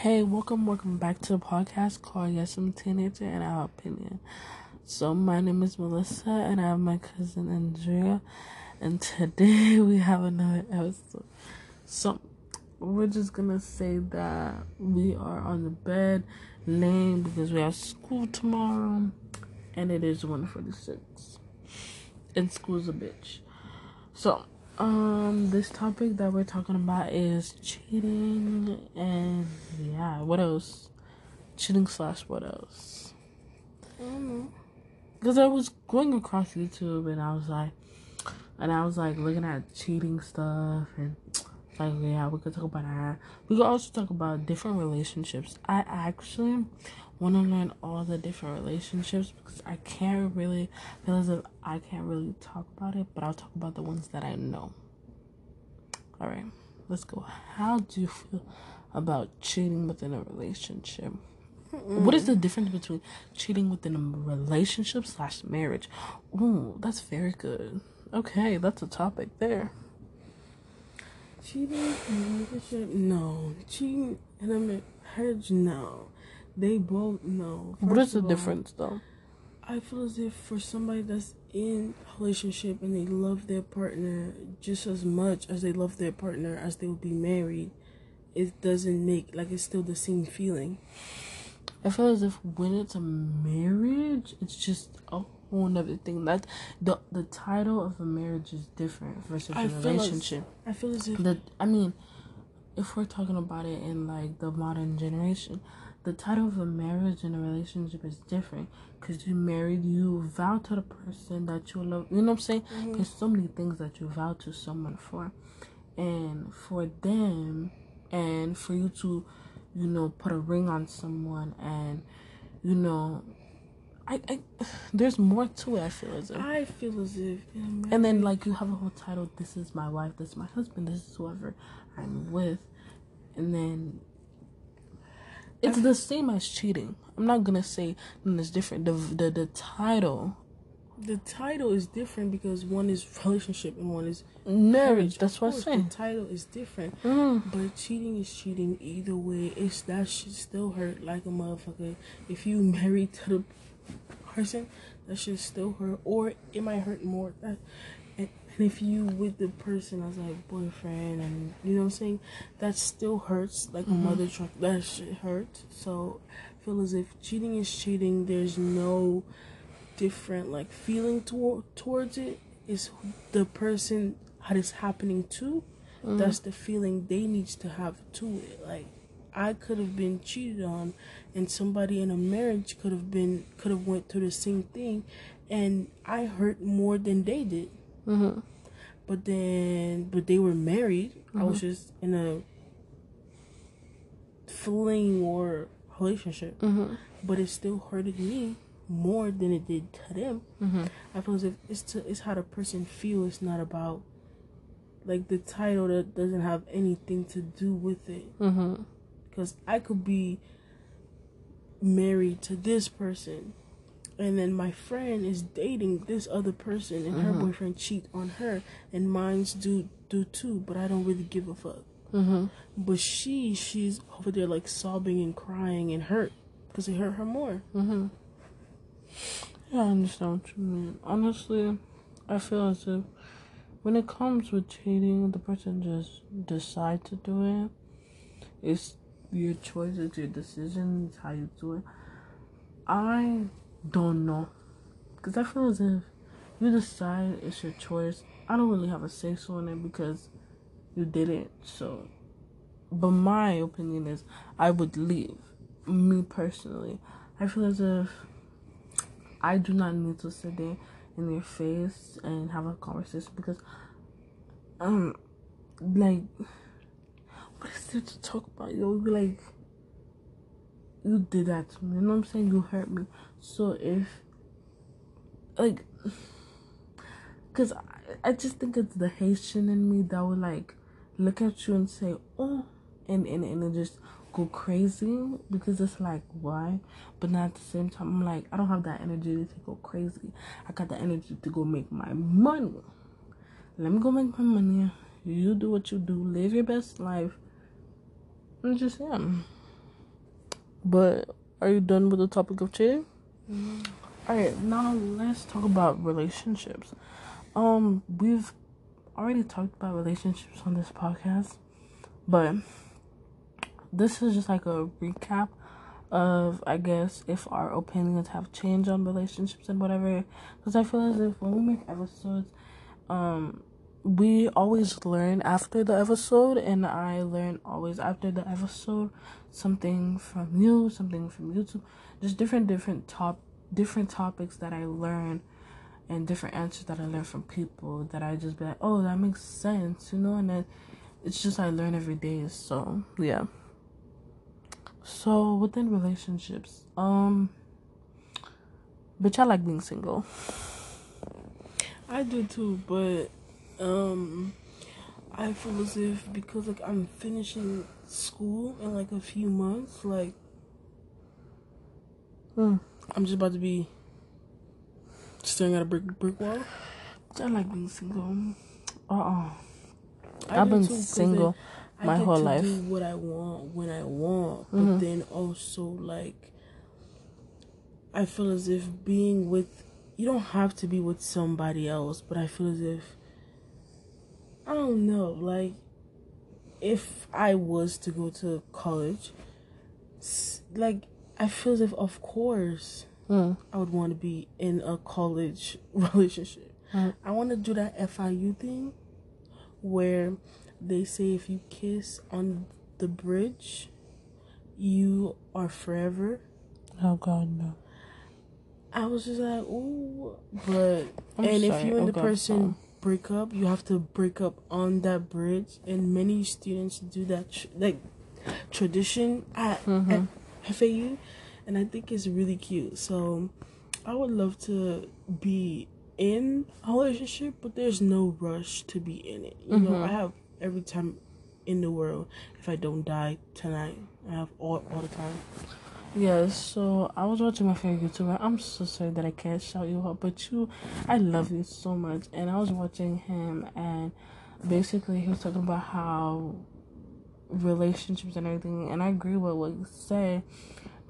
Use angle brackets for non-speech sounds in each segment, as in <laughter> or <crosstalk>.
Hey, welcome, welcome back to the podcast called Yes, I'm a Teenager and Our Opinion. So, my name is Melissa and I have my cousin Andrea, and today <laughs> we have another episode. So, we're just gonna say that we are on the bed, laying because we have school tomorrow, and it is 146. And school's a bitch. So, um, this topic that we're talking about is cheating, and yeah, what else? Cheating slash what else? Because I was going across YouTube and I was like, and I was like looking at cheating stuff and like yeah, we could talk about that. We could also talk about different relationships. I actually want to learn all the different relationships because I can't really feel as if I can't really talk about it, but I'll talk about the ones that I know. All right, let's go. How do you feel about cheating within a relationship? What is the difference between cheating within a relationship slash marriage? Ooh, that's very good. Okay, that's a topic there. Cheating in a relationship? No. Cheating in a marriage? No. They both know. what is First the all, difference though? I feel as if for somebody that's in a relationship and they love their partner just as much as they love their partner as they would be married, it doesn't make like it's still the same feeling. I feel as if when it's a marriage, it's just a whole nother thing. That the the title of a marriage is different versus I a feel as- relationship. I feel as if The I mean, if we're talking about it in like the modern generation, the title of a marriage and a relationship is different because you married, you vow to the person that you love. You know what I'm saying? Mm-hmm. There's so many things that you vow to someone for, and for them, and for you to, you know, put a ring on someone, and you know, I, I <sighs> there's more to it. I feel as if. I feel as if in a marriage, And then like you have a whole title, this is my wife, this is my husband, this is whoever I'm with. And then it's the same as cheating. I'm not gonna say it's different. The the the title the title is different because one is relationship and one is marriage. That's Of what I'm saying. The title is different. Mm. But cheating is cheating either way. It's that should still hurt like a motherfucker. If you married to the person, that should still hurt, or it might hurt more. That, and, if you with the person as like boyfriend, and you know what I'm saying, that still hurts like a mm-hmm. mother truck. That shit hurt. So, I feel as if cheating is cheating. There's no different like feeling toward towards it. It's the person that is happening to mm. that's the feeling they needs to have to it like i could have been cheated on and somebody in a marriage could have been could have went through the same thing and i hurt more than they did Mm-hmm. but then but they were married i was just in a fling or relationship Mm-hmm. but it still hurted me more than it did to them Mm-hmm. I feel as if it's to, it's how the person feels. It's not about like the title that doesn't have anything to do with it. Mm-hmm. Because I could be married to this person, and then my friend is dating this other person, and her boyfriend cheat on her, and mine's do do too. But I don't really give a fuck. Mm-hmm. But she she's over there like sobbing and crying and hurt because it hurt her more. Mm-hmm. Yeah, I understand what you mean. Honestly, I feel as if when it comes with cheating, the person just decide to do it. It's your choice, it's your decision, it's how you do it. I don't know. Because I feel as if you decide it's your choice. I don't really have a say so in it because you did it. So, but my opinion is I would leave. Me personally, I feel as if I do not need to sit there in your face and have a conversation because, um, like, what is there to talk about? You'll be like, you did that to me. You know what I'm saying? You hurt me. So if, like, <sighs> because I, I just think it's the Haitian in me that would like look at you and say, oh, and and and just go crazy because it's like why? But not at the same time i'm like i don't have that energy to go crazy. I got the energy to go make my money. Let me go make my money. You do what you do. Live your best life. And just yeah But are you done with the topic of cheating? All right, now let's talk about relationships. Um, we've already talked about relationships on this podcast, but this is just like a recap of I guess if our opinions have changed on relationships and whatever. Because I feel as if when we make episodes, um, we always learn after the episode, and I learn always after the episode something from you, something from YouTube, just different different top different topics that I learn and different answers that I learn from people that I just be like, oh, that makes sense, you know, and then it's just I learn every day. So yeah. So within relationships, um, bitch, I like being single. I do too, but um, I feel as if because like I'm finishing school in like a few months, like Hmm. I'm just about to be staring at a brick brick wall. I like being single. Uh uh I I've been too, single my whole to life. Do what I want when I want, but Mhm. then also like I feel as if being with you don't have to be with somebody else, but I feel as if I don't know, like if I was to go to college, like I feel as if of course Mm. I would want to be in a college <laughs> relationship. Right. I want to do that FIU thing where they say if you kiss on the bridge, you are forever. Oh God, no. I was just like, ooh, but I'm and if you and Oh, the God, person break up, you have to break up on that bridge, and many students do that tr- like tradition at, Mhm. at FAU, and I think it's really cute. So I would love to be in a relationship, but there's no rush to be in it. You know, Mhm. I have every time in the world if I don't die tonight. I have all all the time. Yes, so I was watching my favorite YouTuber. I'm so sorry that I can't shout you out, but you, I love you so much. And I was watching him, and basically, he was talking about how relationships and everything, and I agree with what you say.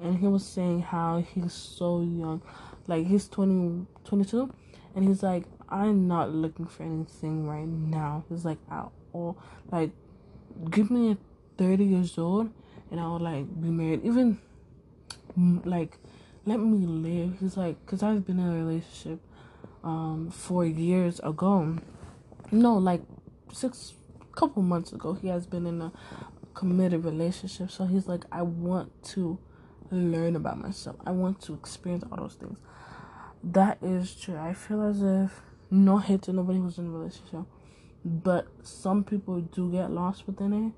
And he was saying how he's so young, like he's 20, 22, and he's like, I'm not looking for anything right now. He's like, at all, like, give me 30 years old, and I would like be married, even like let me live. He's like because i've been in a relationship um four years ago. No like six couple months ago he has been in a committed relationship so he's like i want to learn about myself. I want to experience all those things. That is true. I feel as if no hate to nobody who's in a relationship but some people do get lost within it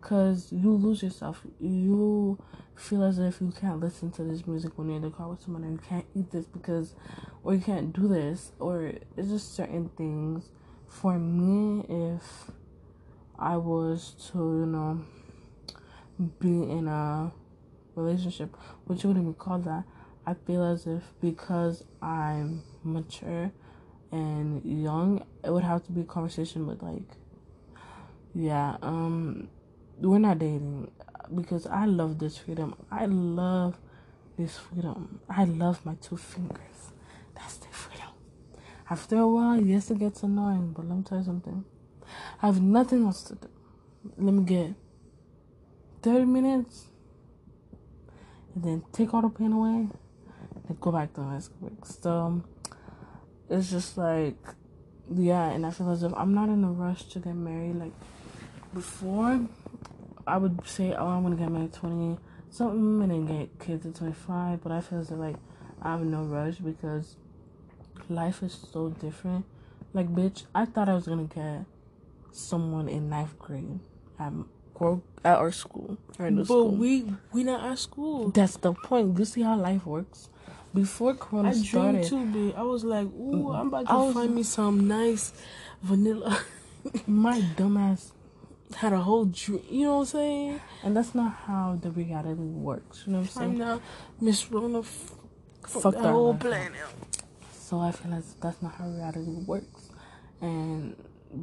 because you lose yourself. You feel as if you can't listen to this music when you're in the car with someone or you can't eat this because or you can't do this or it's just certain things. For me if i was to you know be in a relationship which you wouldn't be called that i feel as if because i'm mature and young it would have to be a conversation with like yeah um we're not dating because I love this freedom. I love this freedom. I love my two fingers. That's the freedom. After a while, yes, it gets annoying, but let me tell you something. I have nothing else to do. Let me get 30 minutes and then take all the pain away and go back to high school. So it's just like, yeah, and I feel as if I'm not in a rush to get married. Like before, I would say, oh, I'm gonna get married at 20 something and then get kids at 25. But I feel as if like I have no rush because life is so different. Like, bitch, I thought I was gonna get someone in ninth grade at at our school But school. we we not at school. That's the point. You see how life works. Before Corona I dreamed started, too big. I was like, ooh, I'm about to was- find me some nice vanilla. <laughs> my dumbass, Had a whole dream. You know what I'm saying? and that's not how the reality works. You know what I'm I'm saying? now Miss Rona. F- Fuck that whole life. plan. So I feel like that's not how reality works. And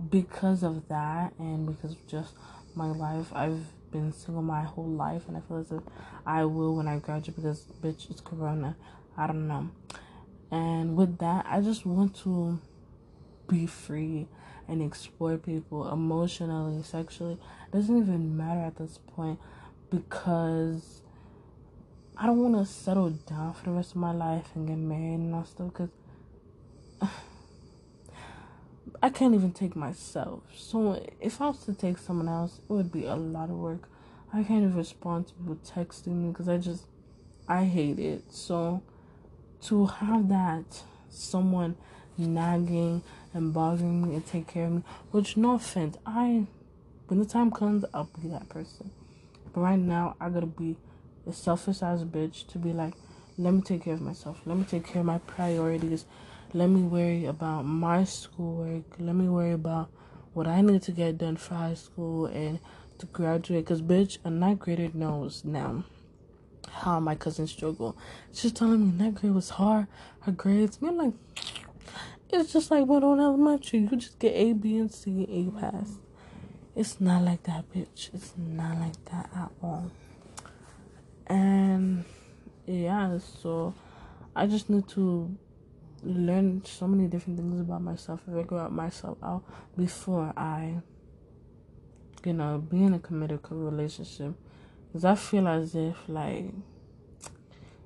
because of that, and because of just my life, I've been single my whole life, and I feel as if I will when I graduate because bitch, it's Corona. I don't know. And with that, I just want to be free and explore people emotionally, sexually. It doesn't even matter at this point because I don't want to settle down for the rest of my life and get married and all stuff because <laughs> I can't even take myself. So if I was to take someone else, it would be a lot of work. I can't even respond to people texting me because I just I hate it. So to have that someone nagging and bothering me and take care of me, which no offense, I when the time comes I'll be that person. But right now I gotta be a selfish ass bitch to be like, let me take care of myself. Let me take care of my priorities let me worry about my schoolwork. Let me worry about what I need to get done for high school and to graduate. Because, bitch, a ninth grader knows now how my cousin struggled. She's telling me ninth grade was hard. Her grades. Me, like, it's just like what on elementary. You just get A, B, and C, A pass. It's not like that, bitch. It's not like that at all. And yeah, so I just need to learn so many different things about myself and figure out myself out before I, you know, be in a committed relationship. Because I feel as if, like,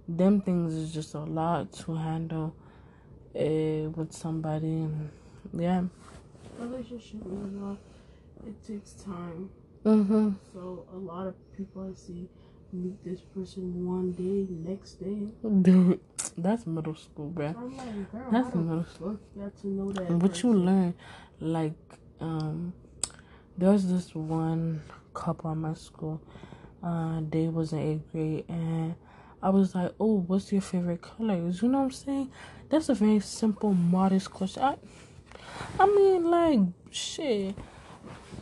them things is just a lot to handle uh, with somebody. And, yeah. Relationship is a it takes time. Mm-hmm. So a lot of people I see meet this person one day, next day. Dude, that's middle school, bro. Like, that's middle school. That. But person. you learn, like, um, there was this one couple at my school. Uh, they was in eighth grade, and I was like, "Oh, what's your favorite colors?" You know what I'm saying? That's a very simple, modest question. I, I mean, like, shit.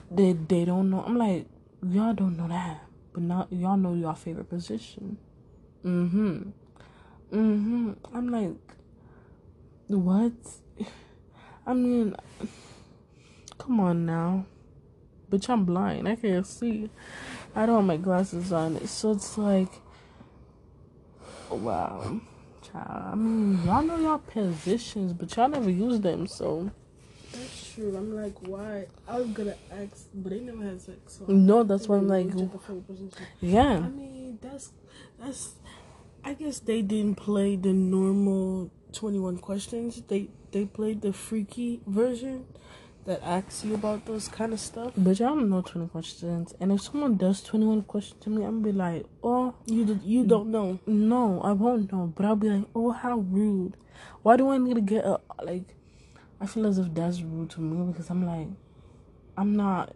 They they don't know. I'm like, y'all don't know that but now y'all know your favorite position. Mm-hmm. Mm-hmm. I'm like, what? <sighs> I mean, come on now. Bitch, I'm blind. I can't see. I don't have my glasses on. So it's like, wow. Child. I mean, y'all know y'all positions, but y'all never use them, so That's true. I'm like, why? I was gonna ask, but they never had sex. So no, that's why I'm like, yeah. I mean, that's that's. I guess they didn't play the normal 21 questions. They they played the freaky version that asks you about those kind of stuff. But y'all don't know 20 questions. And if someone does 21 questions to me, I'm gonna be like, oh. You, you don't know. No, I won't know. But I'll be like, oh, how rude. Why do I need to get a, like, I feel as if that's rude to me because I'm like, I'm not.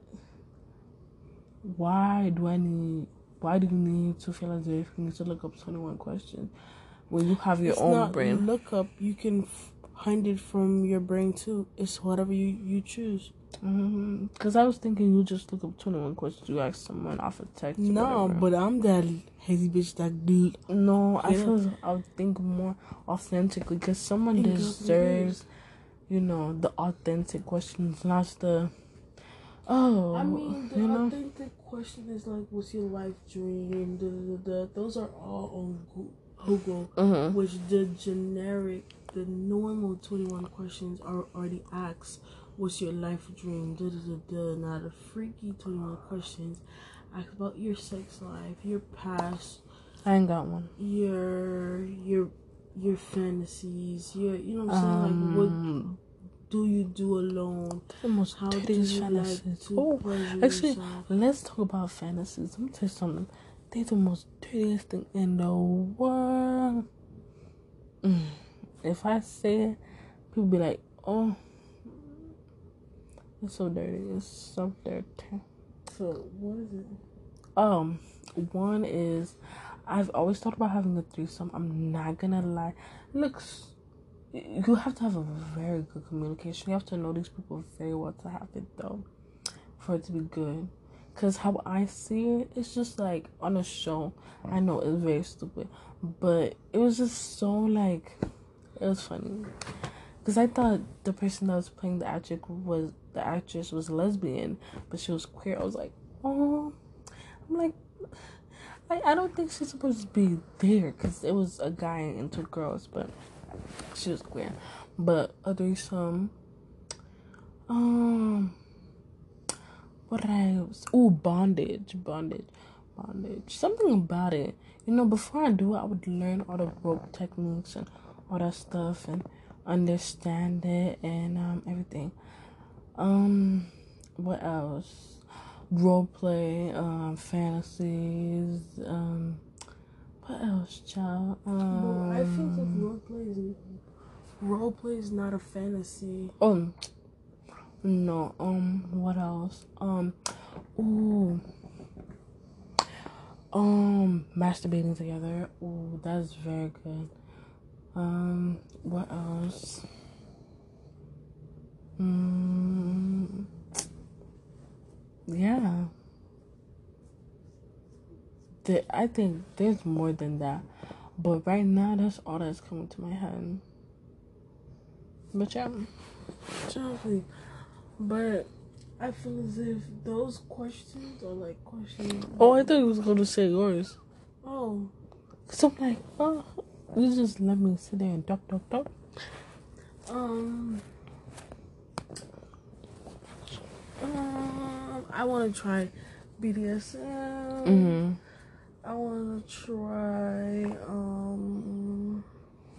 Why do I need? Why do you need to feel as if you need to look up 21 questions when you have your it's own not brain? Look up. You can find it from your brain too. It's whatever you you choose. Because mm-hmm. I was thinking you just look up 21 questions, you ask someone off a text. No, but I'm that hazy bitch that dude. No. I feel I think more authentically because someone deserves you know, the authentic questions, not the oh. I mean, the you know? authentic question is like, "What's your life dream?" Da, da, da. Those are all on Google, mm-hmm. which the generic, the normal twenty-one questions are already asked. What's your life dream? Da, da, da, da. Now the freaky twenty-one questions ask about your sex life, your past. I ain't got one. Your your your fantasies, your you know what I'm saying? Um, like what um, do you do alone? The most How do you fantasies. Like oh, actually, yourself? let's talk about fantasies. Let me tell you something. They're the most dirtiest thing in the world. Mm. If I say it, people be like, "Oh, it's so dirty. It's so dirty." So what is it? Um, one is I've always thought about having a threesome. I'm not gonna lie. It looks you have to have a very good communication. You have to know these people very well to have it though, for it to be good. Cause how I see it, it's just like on a show. I know it's very stupid, but it was just so like, it was funny. Cause I thought the person that was playing the actress was the actress was lesbian, but she was queer. I was like, oh, I'm like, I, I don't think she's supposed to be there because it was a guy and two girls, but she was queer. But a threesome, um, what else? Oh, bondage, bondage, bondage. Something about it. You know, before I do it, I would learn all the rope techniques and all that stuff and understand it and um everything. Um, what else? Role play, um, fantasies, um, what else, child? Um, I think that role play is role play is not a fantasy. Oh no, um what else? Um ooh um masturbating together. Ooh, that's very good. Um what else? Mm, yeah. The, I think there's more than that. But right now that's all that's coming to my head. But yeah. Exactly. But I feel as if those questions are like questions. Oh, I thought you was gonna say yours. Oh, Cause I'm like, oh, you just let me sit there and talk, talk, talk. um, um, I want to try BDSM. Mm-hmm. I want to try, um,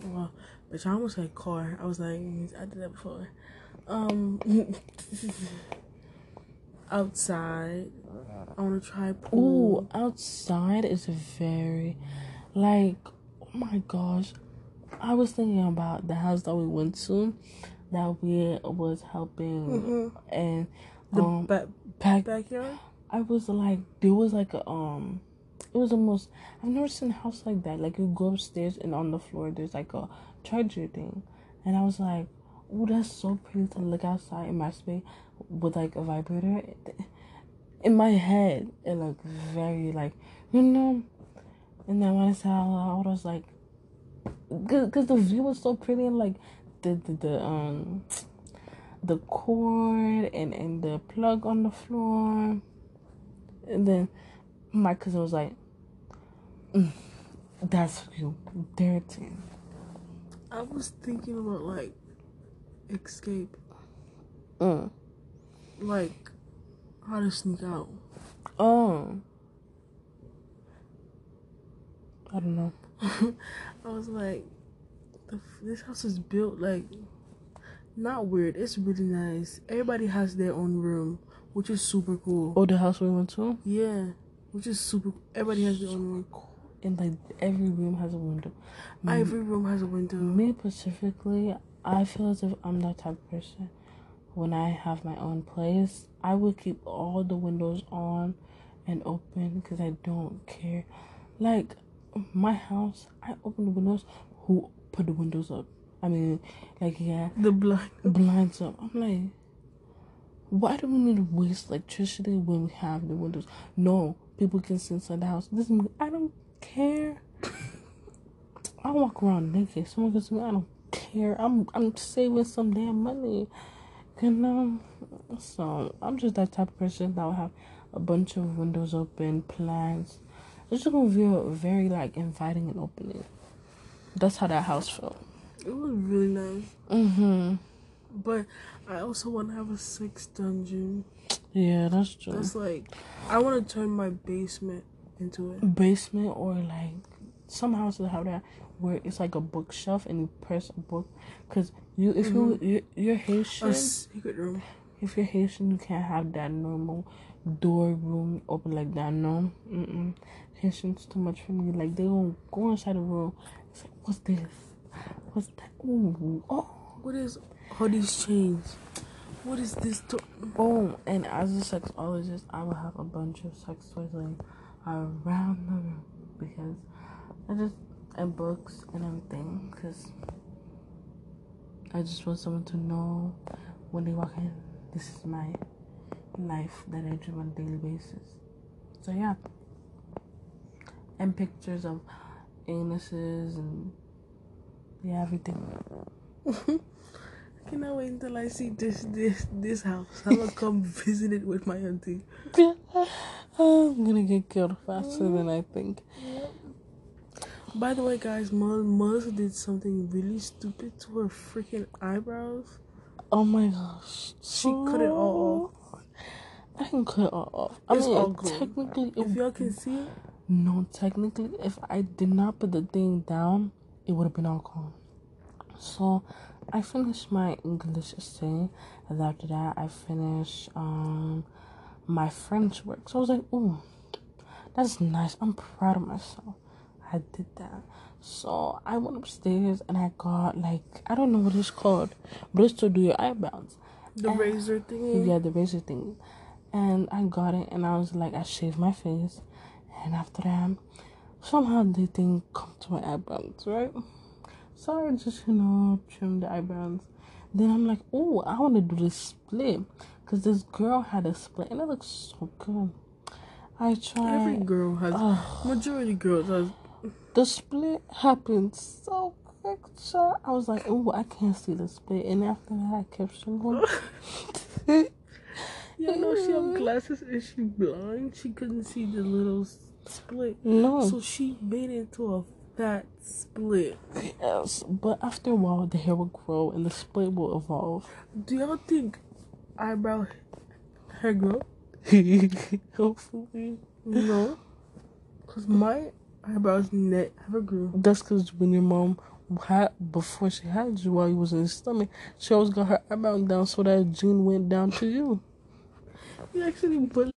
well, bitch, I almost said car. I was like, I did that before. Um, <laughs> outside. I want to try Ooh, outside is very, like, oh my gosh. I was thinking about the house that we went to, that we was helping, Mhm. and The um, ba- back backyard. I was like, there was like a um, it was almost I've never seen a house like that. Like you go upstairs and on the floor there's like a charger thing, and I was like, oh, that's so pretty to look outside in my space with like a vibrator. <laughs> In my head, it looked very like you know, and then when I said out I was like, cause the view was so pretty and like the the, the um the cord and and the plug on the floor and then my cousin was like "Mm, that's you dirty I was thinking about like escape, mm. like how to sneak out. oh i don't know <laughs> I was like, the, this house is built like not weird. It's really nice. Everybody has their own room, which is super cool. oh the house we went to Yeah, which is super. Everybody has their own room. And like every room has a window. Every room has a window. me specifically i feel as if i'm that type of person. When i have my own place i would keep all the windows on and open because i don't care. Like my house i open the windows. Who put the windows up? I mean like yeah. The blind. blinds up. I'm like why do we need to waste electricity when we have the windows? No people can sit inside the house. This is i don't care I walk around naked. Someone goes me, I don't care. I'm I'm saving some damn money. You know? So I'm just that type of person that will have a bunch of windows open, plants. It's just gonna feel very like inviting and opening. That's how that house felt. It was really nice. Mm-hmm. But I also want to have a sex dungeon. Yeah, that's true. That's like, I want to turn my basement into it. Basement or like some houses have that where it's like a bookshelf and you press a book. Cause you if you mm-hmm. you you're Haitian. A secret room. If you're Haitian, you can't have that normal door room open like that. No, mm-mm. Haitian's too much for me. Like they gonna go inside the room. It's like, what's this? What's that? Ooh, oh, What is all these chains? What is this? Do- oh. And as a sexologist, I will have a bunch of sex toys like around the room because I just and books and everything because I just want someone to know when they walk in, this is my life that I do on a daily basis. So yeah, and pictures of anuses and yeah everything. <laughs> I cannot wait until I see this this this house. I'm gonna come <laughs> visit it with my auntie. <laughs> I'm gonna get killed faster than I think. By the way, guys, Muz, Muz did something really stupid to her freaking eyebrows. Oh my gosh. She cut it all off. I can cut it all off. I It's mean, all good. technically, If y'all can see it, no, technically, if I did not put the thing down, it would have been all gone. So, I finished my English essay, and after that, I finished um my French work. So I was like, "Ooh, that's nice. I'm proud of myself. I did that." So I went upstairs and I got like I don't know what it's called, but it's to do your eyebrows. the And- razor thing. Yeah, the razor thing. And I got it and I was like, I shaved my face. And after that, somehow the thing come to my eyebrows, right? So I just, you know, trimmed the eyebrows. Then I'm like, oh, I want to do this split. Because this girl had a split and it looks so good. I tried. Every girl has. Ugh. Majority girls has. the split happened so quick, so I was like, oh, I can't see the split. And after that, I kept going. <laughs> You know she have glasses and she blind. She couldn't see the little split, no. so she made it into a fat split. Yes, but after a while, the hair will grow and the split will evolve. Do y'all think eyebrow hair grow? Hopefully. No, cause my eyebrows never ever grew. That's because when your mom had, before she had you while you was in the stomach, she always got her eyebrow down so that gene went down to you. You actually bel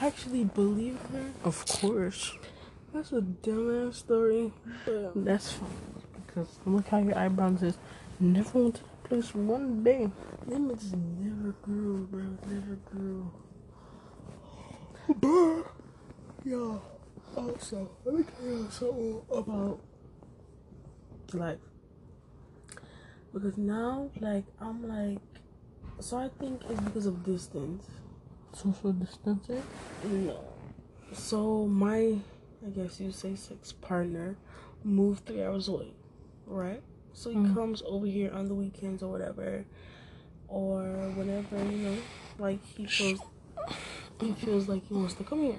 actually believe her? Of course. That's a dumbass story. But That's fine. Because look how your eyebrows is. Never place one day. them just never grew, bro. Never grew. Yo, also, let me tell you something about life. Because now, like, I'm like, so I think it's because of distance. Social distancing? No. So my, I guess you say sex partner, moved three hours away, right? So he Mm. comes over here on the weekends or whatever, or whenever you know, like he feels, he feels like he wants to come here.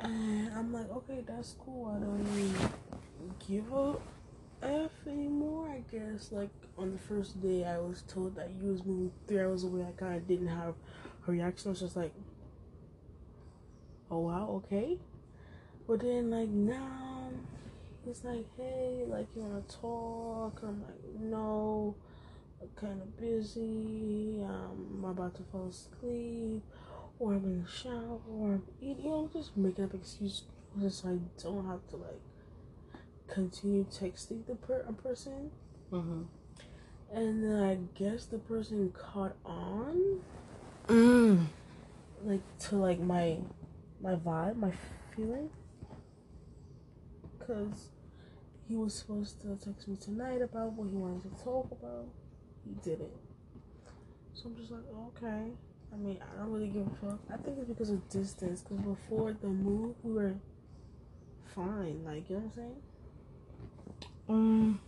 And I'm like, okay, that's cool. I don't really give a f anymore. I guess like on the first day, I was told that you was moving three hours away. I kind of didn't have her reaction. I was just like, oh wow, okay. But then like now, it's like, hey, like you wanna talk? I'm like, no, I'm kind of busy. Um, I'm about to fall asleep, or I'm in the shower, or I'm eating. You know, just making up excuses so I don't have to like continue texting the per- a person. Mm-hmm. And then I guess the person caught on Mm. like to like my my vibe, my feeling. Cause he was supposed to text me tonight about what he wanted to talk about. He didn't. So I'm just like, okay. I mean, I don't really give a fuck. I think it's because of distance. Cause before the move, we were fine. Like, you know what I'm saying? Um,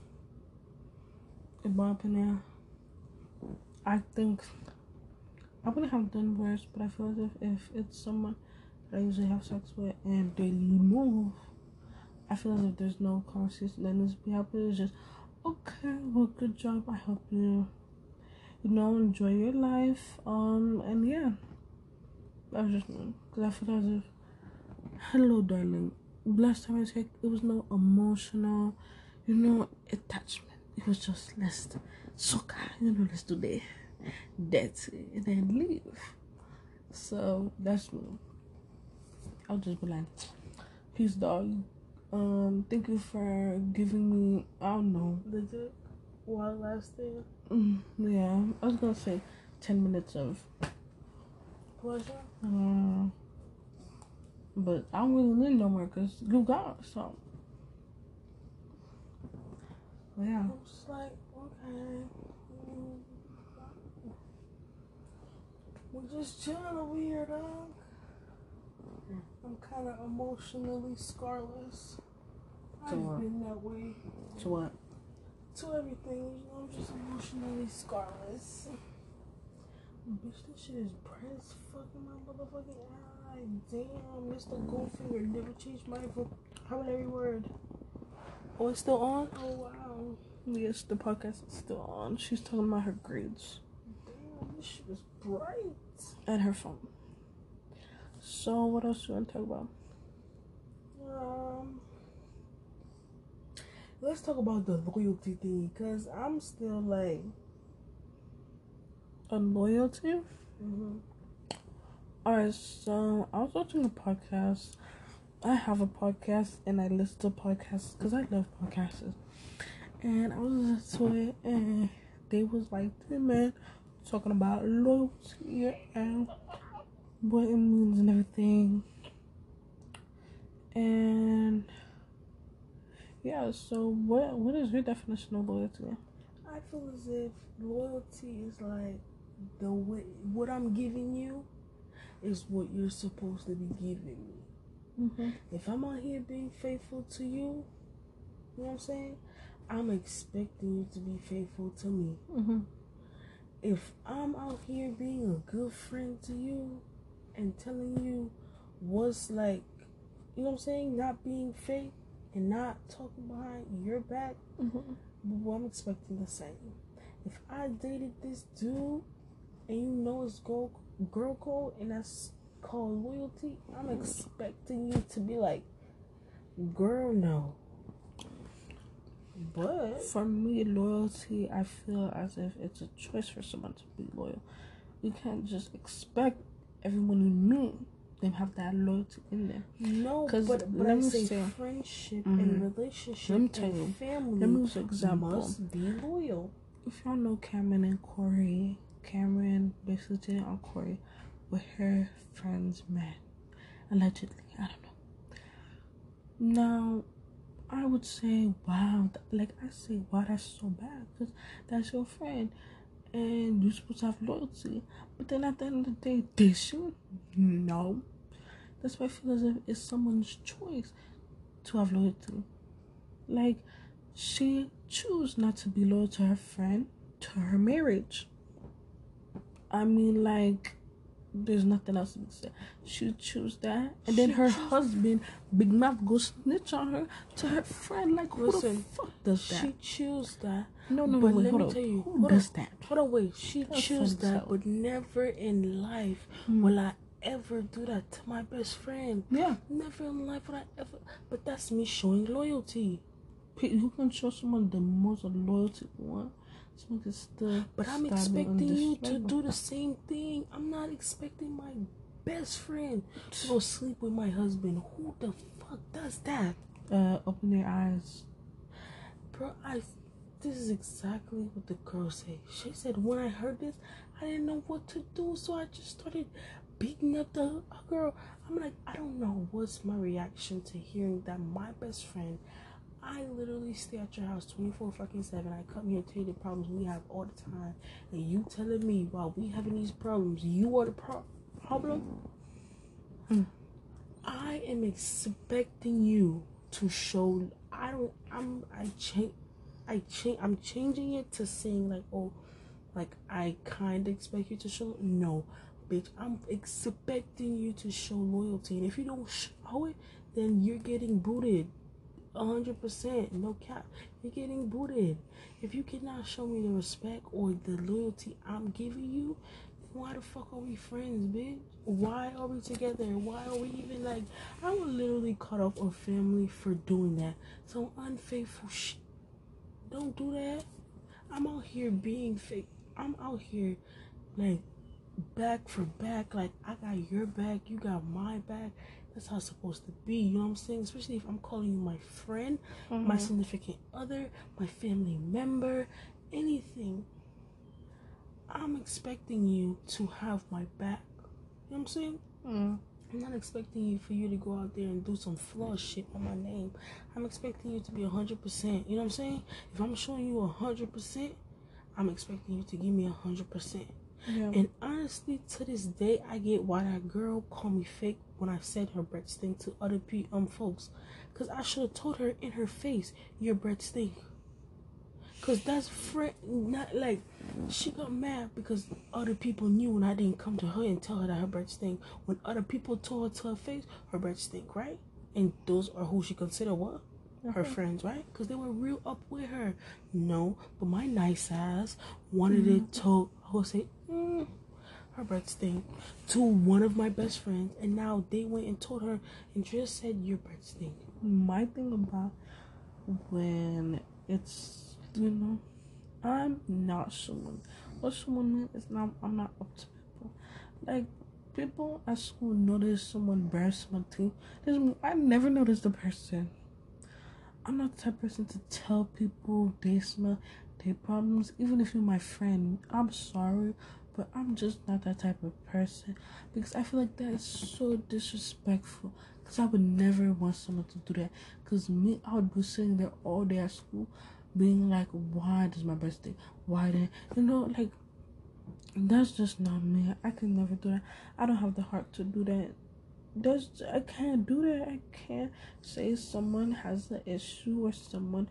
in my opinion, I think I wouldn't have done worse, but I feel as if if it's someone that I usually have sex with and they move, I feel as if there's no that needs to be happening. It's just, okay, well, good job. I hope you, you know, enjoy your life. Um, and yeah, that was just. Because I feel as if, hello, darling. Last time I checked, it was no emotional, you know, attachment. It was just, let's, suck, you know, let's do that. That's it. And then leave. So, that's me. I'll just be like, peace, dog. Um, thank you for giving me, I don't know, Legit. While lasting Mm, yeah, I was gonna say 10 minutes of, pleasure. uh, but I don't really need no more because you got it, so. Yeah. I'm just like, okay. We're just chilling over here, dog. I'm kind of emotionally scarless. To I've what? been that way So what? to everything. You know, I'm just emotionally scarless. Bitch, this shit is bright as fuck in my motherfucking God damn, Mr. Goldfinger never changed my vocabulary word. Oh, it's still on? Oh wow. Yes, the podcast is still on. She's talking about her grades Damn, this shit is bright. and her phone. So, what else do you want to talk about? Um, let's talk about the loyalty thing, cause I'm still like, a loyalty? mm-hmm. Alright, so I was watching a podcast. I have a podcast and I listen to podcasts because I love podcasts. And I was listening to it and they was like, three men talking about loyalty and what it means and everything. And yeah, so what what is your definition of loyalty? I feel as if loyalty is like the way what I'm giving you is what you're supposed to be giving me. Mm-hmm. If I'm out here being faithful to you, you know what I'm saying? I'm expecting you to be faithful to me. Mm-hmm. If I'm out here being a good friend to you and telling you what's like, you know what I'm saying? Not being fake and not talking behind your back, Mm-hmm. well, I'm expecting the same. If I dated this dude and you know it's girl, girl code and that's called loyalty, I'm expecting you to be like, girl, no. But For me, loyalty, I feel as if it's a choice for someone to be loyal. You can't just expect everyone you meet them have that loyalty in them. no, but, but let me say say- friendship Mhm. and relationship Let me tell and you. family Let me use example. must be loyal. If y'all know Cameron and Corey, Cameron basically dated on Corey with her friend's man. Allegedly. I don't know. Now, I would say, wow, like I say, wow, that's so bad because that's your friend and you're supposed to have loyalty. But then at the end of the day, did she? No. That's why I feel as if it's someone's choice to have loyalty. Like, she chose not to be loyal to her friend to her marriage. I mean, like, there's nothing else to be said. She choose that, and then her husband, Big Mouth, goes snitch on her to her friend. Like, who the fuck does that? She choose that. No, no, but no, wait, let hold me on. tell you, who does on. that? Hold on, wait. She choose that, but never in life Hmm. will I ever do that to my best friend. Yeah, Never in life would I ever. But that's me showing loyalty. You can show someone the most loyalty one. Someone can still. But I'm stab them and expecting you to do the same thing. I'm not expecting my best friend to go sleep with my husband. Who the fuck does that? Uh, open their eyes. Bro, I this is exactly what the girl said. She said when I heard this, I didn't know what to do, so I just started beating up the girl. I'm like, I don't know what's my reaction to hearing that my best friend. I literally stay at your house 24 fucking 7. I come here to tell you the problems we have all the time. And you telling me while we having these problems, you are the pro- problem? Hmm. I am expecting you to show I don't I'm I change I change I'm changing it to saying like oh like I kind of expect you to show no bitch I'm expecting you to show loyalty and if you don't show it then you're getting booted a hundred percent no cap you're getting booted if you cannot show me the respect or the loyalty I'm giving you why the fuck are we friends, bitch? Why are we together? Why are we even like? I would literally cut off a family for doing that. Some unfaithful shit. Don't do that. I'm out here being fake. I'm out here like back for back. Like I got your back, you got my back. That's how it's supposed to be. You know what I'm saying? Especially if I'm calling you my friend, my Mhm. significant other, my family member, anything. I'm expecting you to have my back. You know what I'm saying? Mm. I'm not expecting you for you to go out there and do some flaw shit on my name. I'm expecting you to be hundred percent. You know what I'm saying? If I'm showing you hundred percent, I'm expecting you to give me hundred percent. Yeah. And honestly, to this day, I get why that girl called me fake when I said her breath stink to other pe- um folks, cause I should have told her in her face, your breath stink. Cause that's friend, not like she got mad because other people knew when I didn't come to her and tell her that her breath stink. When other people told her to her face, her breath stink, right? And those are who she considered what? Her friends, right? Because they were real up with her. No, but my nice ass wanted it to say, mm, her breath stink to one of my best friends, and now they went and told her and just said your breath stink. my thing about when it's you know i'm not someone what someone means is not i'm not up to people. Like people at school notice someone my teeth There's, i never notice the person. I'm not the type person to tell people they smell their problems even if you're my friend. I'm sorry but i'm just not that type of person because i feel like that is so disrespectful because I would never want someone to do that. Because me, I would be sitting there all day at school, being like, "Why does my birthday? Why then?" You know, like that's just not me. I can never do that. I don't have the heart to do that. That's I can't do that. I can't say someone has an issue or someone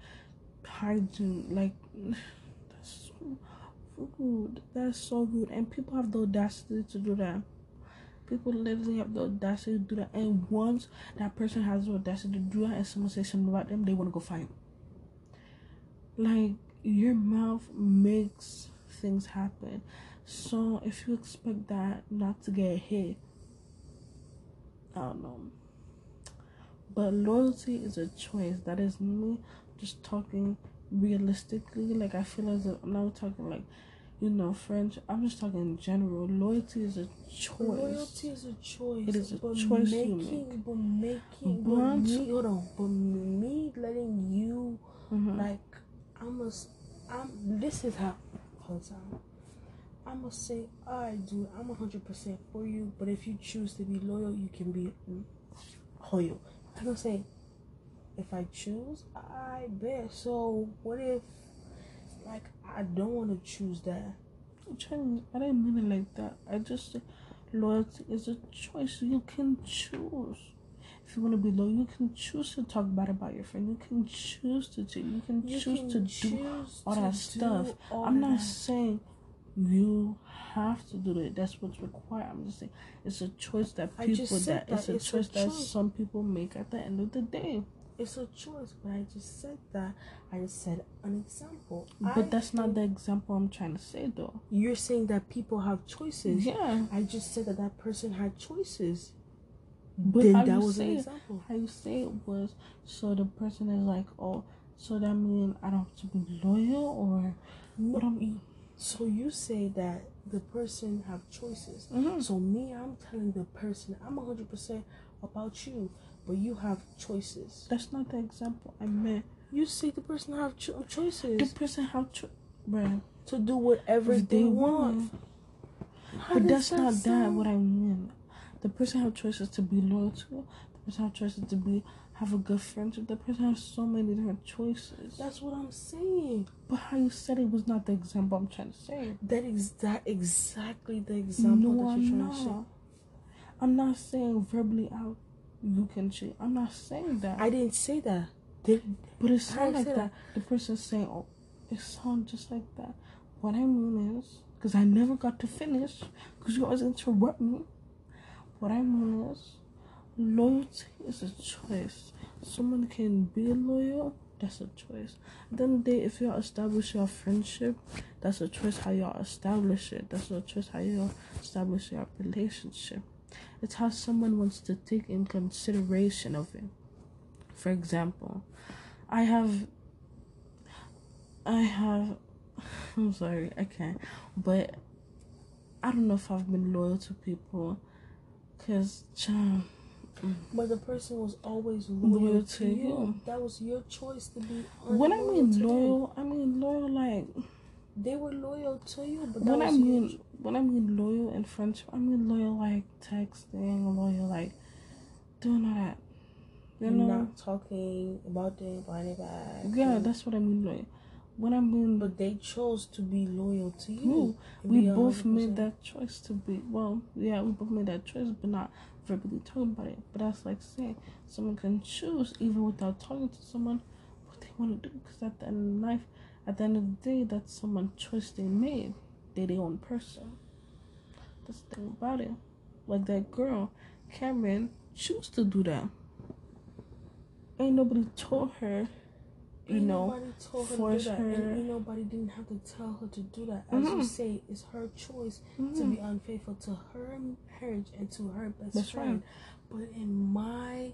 hygiene like that's so rude. That's so rude, and people have the audacity to do that. People literally have the audacity to do that, and once that person has the audacity to do that, and someone says something about them, they want to go fight. Like your mouth makes things happen, so if you expect that not to get hit, I don't know. But loyalty is a choice. That is me just talking realistically. Like I feel as if I'm not talking like you know, French. I'm just talking in general. Loyalty is a choice. Loyalty is a choice. It is a but choice you making, make. But making, but But- me, hold on, but me letting you Mhm. like, I'm I'm. This is how. Hold on. I'm gonna say, I do. I'm hundred percent for you. But if you choose to be loyal, you can be loyal. I'm gonna say, if I choose, I bet. So what if, like, I don't want to choose that? I'm trying. I didn't mean it like that. I just loyalty is a choice. You can choose. If you want to be low, you can choose to talk bad about your friend. You can choose to cheat. You can You choose can to do all to that do stuff. all I'm not that. saying you have to do it. That's what's required. I'm just saying it's a choice that people said that it's a It's a choice that choice. some people make at the end of the day. It's a choice, but I just said that. I just said an example. But I that's not the example I'm trying to say though. You're saying that people have choices. Yeah. I just said that that person had choices. But then how that you was say an it- example. How you say it was so the person is like, oh, so that mean I don't have to be loyal or what I'm. So you say that the person have choices. Mhm. So me, I'm telling the person I'm 100% about you, but you have choices. That's not the example I meant. You say the person have cho- The person have cho- bruh. to do whatever If they, they want. want. But that's not that what I mean. The person have choices to be loyal to. The person have choices to be have a good friendship. The person has so many different choices. That's what I'm saying. but how you said it was not the example I'm trying to say. That is that exactly the example no, that I'm you're trying to say. not. I'm not saying verbally out you can cheat. I'm not saying that. I didn't say that. Did but it sounds like say that. The person saying, "Oh, it sounds just like that." What I mean is, because I never got to finish, because you always interrupt me. What I mean is, loyalty is a choice. Someone can be loyal. That's a choice. Then they, if y'all establish your friendship, that's a choice how y'all establish it. That's a choice how y'all establish your relationship. It's how someone wants to take in consideration of it. For example, I have, I have, <laughs> I'm sorry, I can't, but I don't know if I've been loyal to people, cause, child, mm. but the person was always loyal, Loyal to to you. you. That was your choice to be. when I mean loyal, I mean loyal like they were loyal to you, but when I your mean when I mean loyal in friendship, I mean loyal like texting, loyal like doing all that. You know, not talking about them behind their back. yeah, that's what I mean loyal. When I mean But they chose to be loyal to you. we both 100%. made that choice to be well, yeah, we both made that choice, but not verbally talking about it. But that's like saying someone can choose even without talking to someone what they want to do. Because at the end of life, At the end of the day, that's someone's choice they made. They're their own person. That's the thing about it. Like that girl, Cameron, chose to do that. Ain't nobody told her, you Ain't know, nobody told her to force her- and ain't nobody didn't have to tell her to do that. As you Mhm. say, it's her choice to Mhm. be unfaithful to her marriage and to her best, Best friend. But in my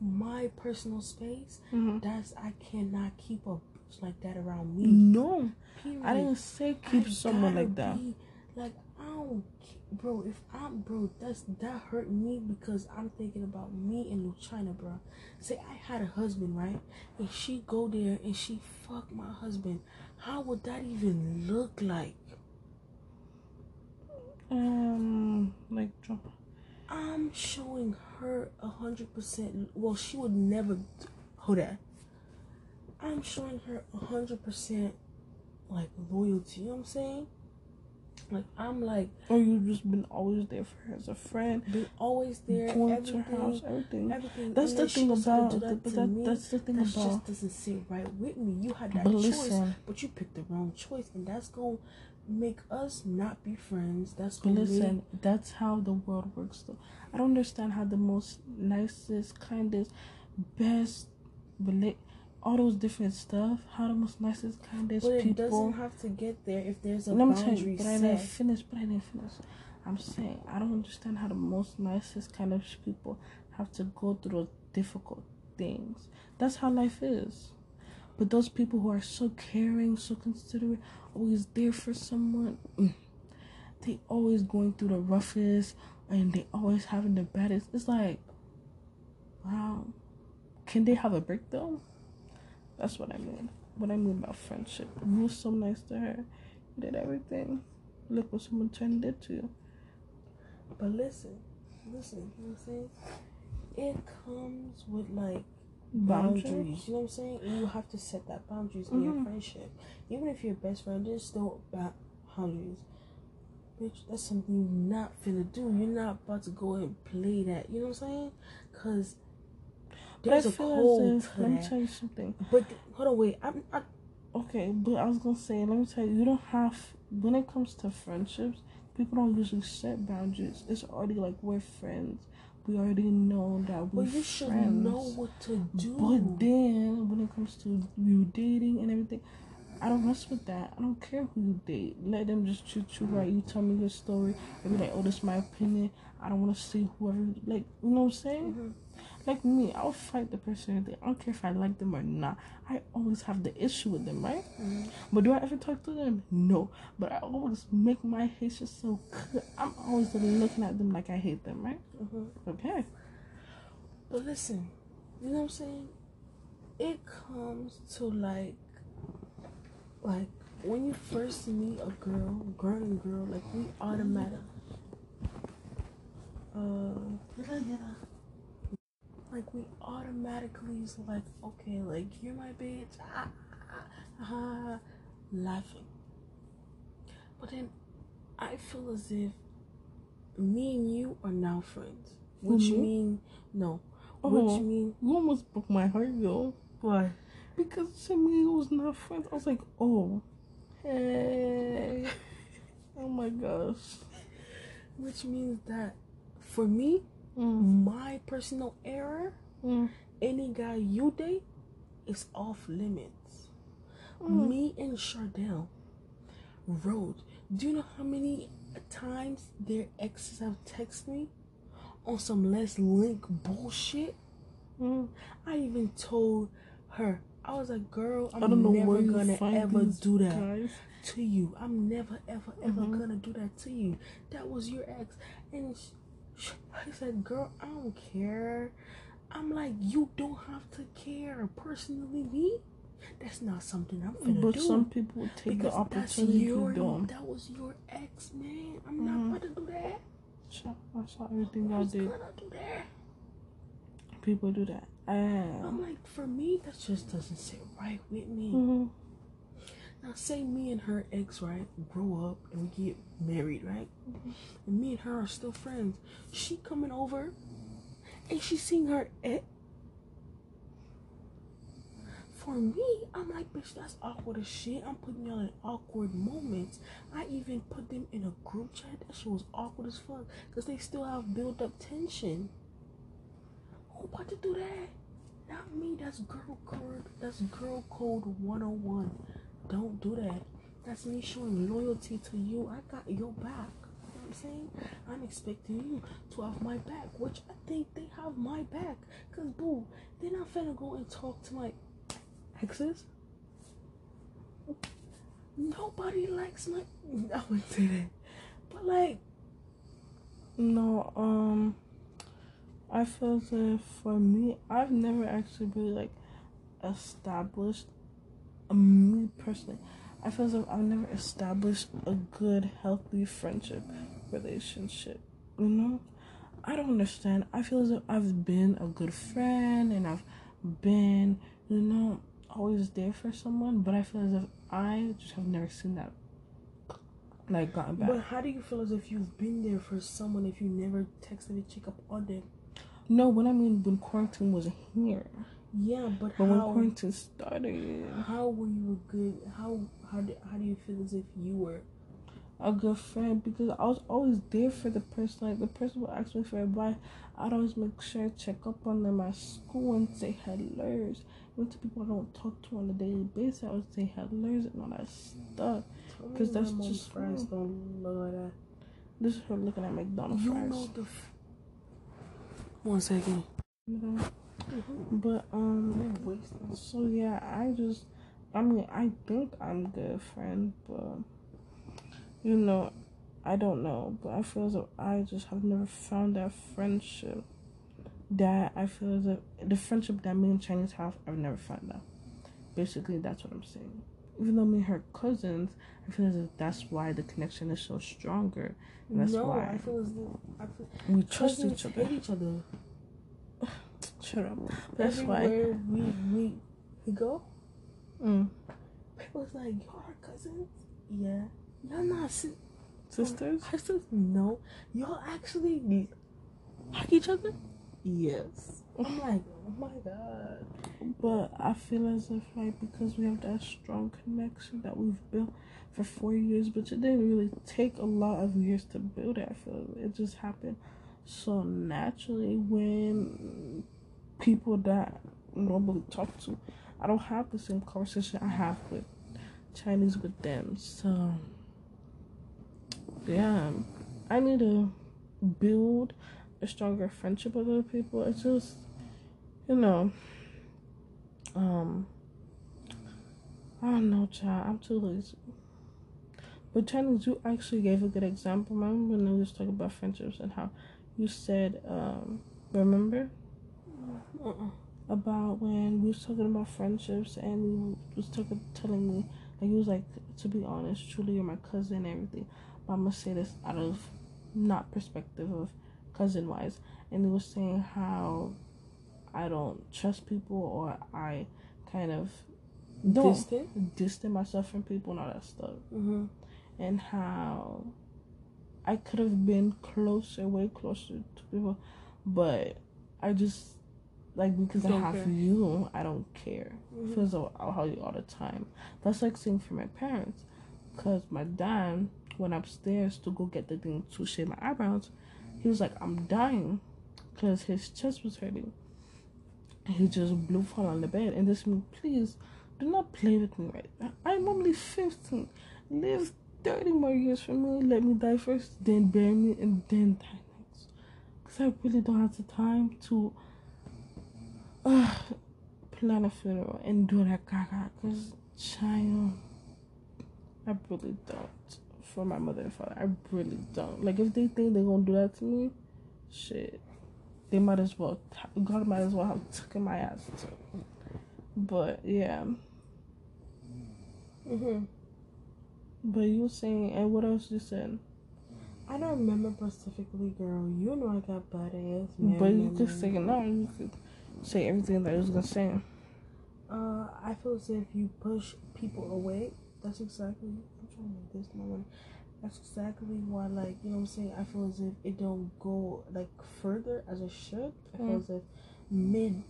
my personal space, Mhm. that's I cannot keep a bitch like that around me. No, Period. I didn't say keep I someone like that. be- like I don't, ca- bro. If I'm bro, that's that hurt me because I'm thinking about me and Luchina, bro. Say I had a husband, right? And she go there and she fuck my husband. How would that even look like? Um, like, I'm showing her a hundred percent. Well, she would never. Hold that. I'm showing her a hundred percent like loyalty. You know what I'm saying? Like I'm like or you just been always there for her as a friend, been always there. going everything, to her house, everything. everything. That's the thing about, to do but that, me. that's the thing about. that about. just doesn't sit right with me. You had that But choice, listen, but you picked the wrong choice, and that's gonna make us not be friends. That's but listen, that's how the world works. Though I don't understand how the most nicest, kindest, best, rela- all those different stuff. How the most nicest, kindest people. But it people. doesn't have to get there if there's a Let me tell you, boundary but I didn't finish. But I didn't finish. I'm saying I don't understand how the most nicest kind of people have to go through difficult things. That's how life is. But those people who are so caring, so considerate, always there for someone, mm, they always going through the roughest, and they always having the baddest. It's like, wow, can they have a break though? That's what I mean. What I mean about friendship. You were so nice to her. You did everything. Look what someone turned it to you. But listen, listen, you know what I'm saying? It comes with like boundaries. Boundaries. You know what I'm saying? You have to set that boundaries in your Mhm. friendship. Even if you're best friend, there's still boundaries. Bitch, that's something you're not finna do. You're not about to go and play that. You know what I'm saying? Cause there's I a as if, let me tell you something. But hold on, wait. I'm, I, Okay, but I was gonna say, let me tell you, you don't have when it comes to friendships, people don't usually set boundaries. It's already like we're friends. We already know that we're well, you should friends. know what to do. But then when it comes to you dating and everything, I don't mess with that. I don't care who you date. Let them just treat you right. You tell me your story. I be like, oh, this is my opinion. I don't want to see whoever. Like, you know what I'm saying? Mhm. Like me, I'll fight the person. I don't care if I like them or not. I always have the issue with them, right? Mhm. But do I ever talk to them? No. But I always make my hatred so clear. I'm always looking at them like I hate them, right? Mhm. Okay. But listen, you know what I'm saying? It comes to like, like when you first meet a girl, girl and girl, like we automatic. Uh, like we automatically is like, okay, like you're my bitch, ah, ah, ah, ah, laughing. But then I feel as if me and you are now friends, which Mhm. mean no, Oh. which mean You almost broke my heart, though. why? Because to me, it was not friends. I was like, oh, hey. <laughs> oh my gosh. Which means that for me, Mm. my personal error, Mm. any guy you date is off limits. Mm. Me and Chardell wrote. Do you know how many times their exes have texted me on some less link bullshit? Mm. I even told her, I was like, girl, I'm I don't know never gonna ever do that guys. to you. I'm never, ever, ever Mhm. gonna do that to you. That was your ex. And I said, girl, I don't care. I'm like, you don't have to care. Personally, me, that's not something I'm gonna But do. some people take because the that's opportunity your, to do that was your ex, man. I'm Mhm. not gonna do that. Sure, I saw everything I y'all did. do. People do that. I'm Um, like, for me, that just doesn't sit right with me. mhm. Now, say me and her ex, right, grow up and we get married, right? Mm-hmm. And me and her are still friends. She coming over and she seeing her ex. for me, I'm like, bitch, that's awkward as shit. I'm putting y'all in awkward moments. I even put them in a group chat. That shit was awkward as fuck. Because they still have built up tension. Who about to do that? Not me. That's girl code. That's girl code 101. Don't do that. That's me showing loyalty to you. I got your back. You know I'm saying? I'm expecting you to have my back, which I think they have my back. Cause boo, they're not finna go and talk to my exes. Nobody likes my. <laughs> I wouldn't say that, but like, No, um, I feel if for me, I've never actually really like established, me personally, I feel as if I've never established a good, healthy friendship relationship. You know, I don't understand. I feel as if I've been a good friend and I've been, you know, always there for someone, but I feel as if I just have never seen that like gotten back. but how do you feel as if you've been there for someone if you never texted a check up on them? No, what I mean when quarantine wasn't here, Yeah, but, but when how? quarantine started, How were you a good? How how do, how do you feel as if you were? a good friend because I was always there for the person. Like the person would ask me for advice, I'd always make sure to check up on them at school and say hellos. Even to people I don't talk to on a daily basis, I would say hellos and all that stuff. Because that's just fries don't like that. This is her looking at McDonald's You fries. know the. F- One second. But um, so yeah, I just, I mean, I think I'm good friend, but you know, I don't know. But I feel as if I just have never found that friendship that I feel as if the friendship that me and Chinese have, I've never found that. Basically, that's what I'm saying. Even though me and her cousins, I feel as if that's why the connection is so stronger. And that's no, why I feel as if I feel we trust each other. hate each other. Shut up. That's why. Everywhere we we we go, Mm. people's like, y'all are cousins. Yeah, y'all not si- Sisters? sisters. No, y'all actually like each other. Yes. I'm <laughs> like, oh my god. But I feel as if like because we have that strong connection that we've built for four years, but it didn't really take a lot of years to build it. I feel it just happened so naturally when people that I normally talk to, I don't have the same conversation I have with Chinese with them. So yeah, I need to build a stronger friendship with other people. It's just you know, um, I don't know, child. I'm too lazy. But Chinese, you actually gave a good example. Remember when we was talking about friendships and how you said, um, remember Uh-uh. about when we was talking about friendships and he was talking, telling me, like he was like, to be honest, truly you're my cousin and everything. But I'm gonna say this out of not perspective of cousin wise, and he was saying how I don't trust people or I kind of don't Distant. distant myself from people and all that stuff, Mm-hmm. and how I could have been closer, way closer to people, but I just like because I Don't have care. you, I don't care. Mhm. Feels like I'll hold you all the time. That's like saying for my parents, because my dad went upstairs to go get the thing to shave my eyebrows. He was like, "I'm dying," because his chest was hurting. He just blew fall on the bed and this me, please do not play with me right now. I'm only 15. Live 30 more years for me. Let me die first, then bury me, and then die next. Because I really don't have the time to uh, <sighs> plan a funeral and do that gaga. Because, child, I really don't. For my mother and father, I really don't. Like, if they think they're going to do that to me, shit they might as well God might as well have taken my ass too. But yeah. Mm-hmm. But you were saying and what else you said? I don't remember specifically, girl. You know I got bad ass. but you could say no, you could say everything that I was gonna say. Uh, I feel as if you push people away. That's exactly. I'm trying to make this moment. That's exactly why, like, you know what I'm saying? I feel as if it don't go, like, further as it should. I feel Mm. as if mid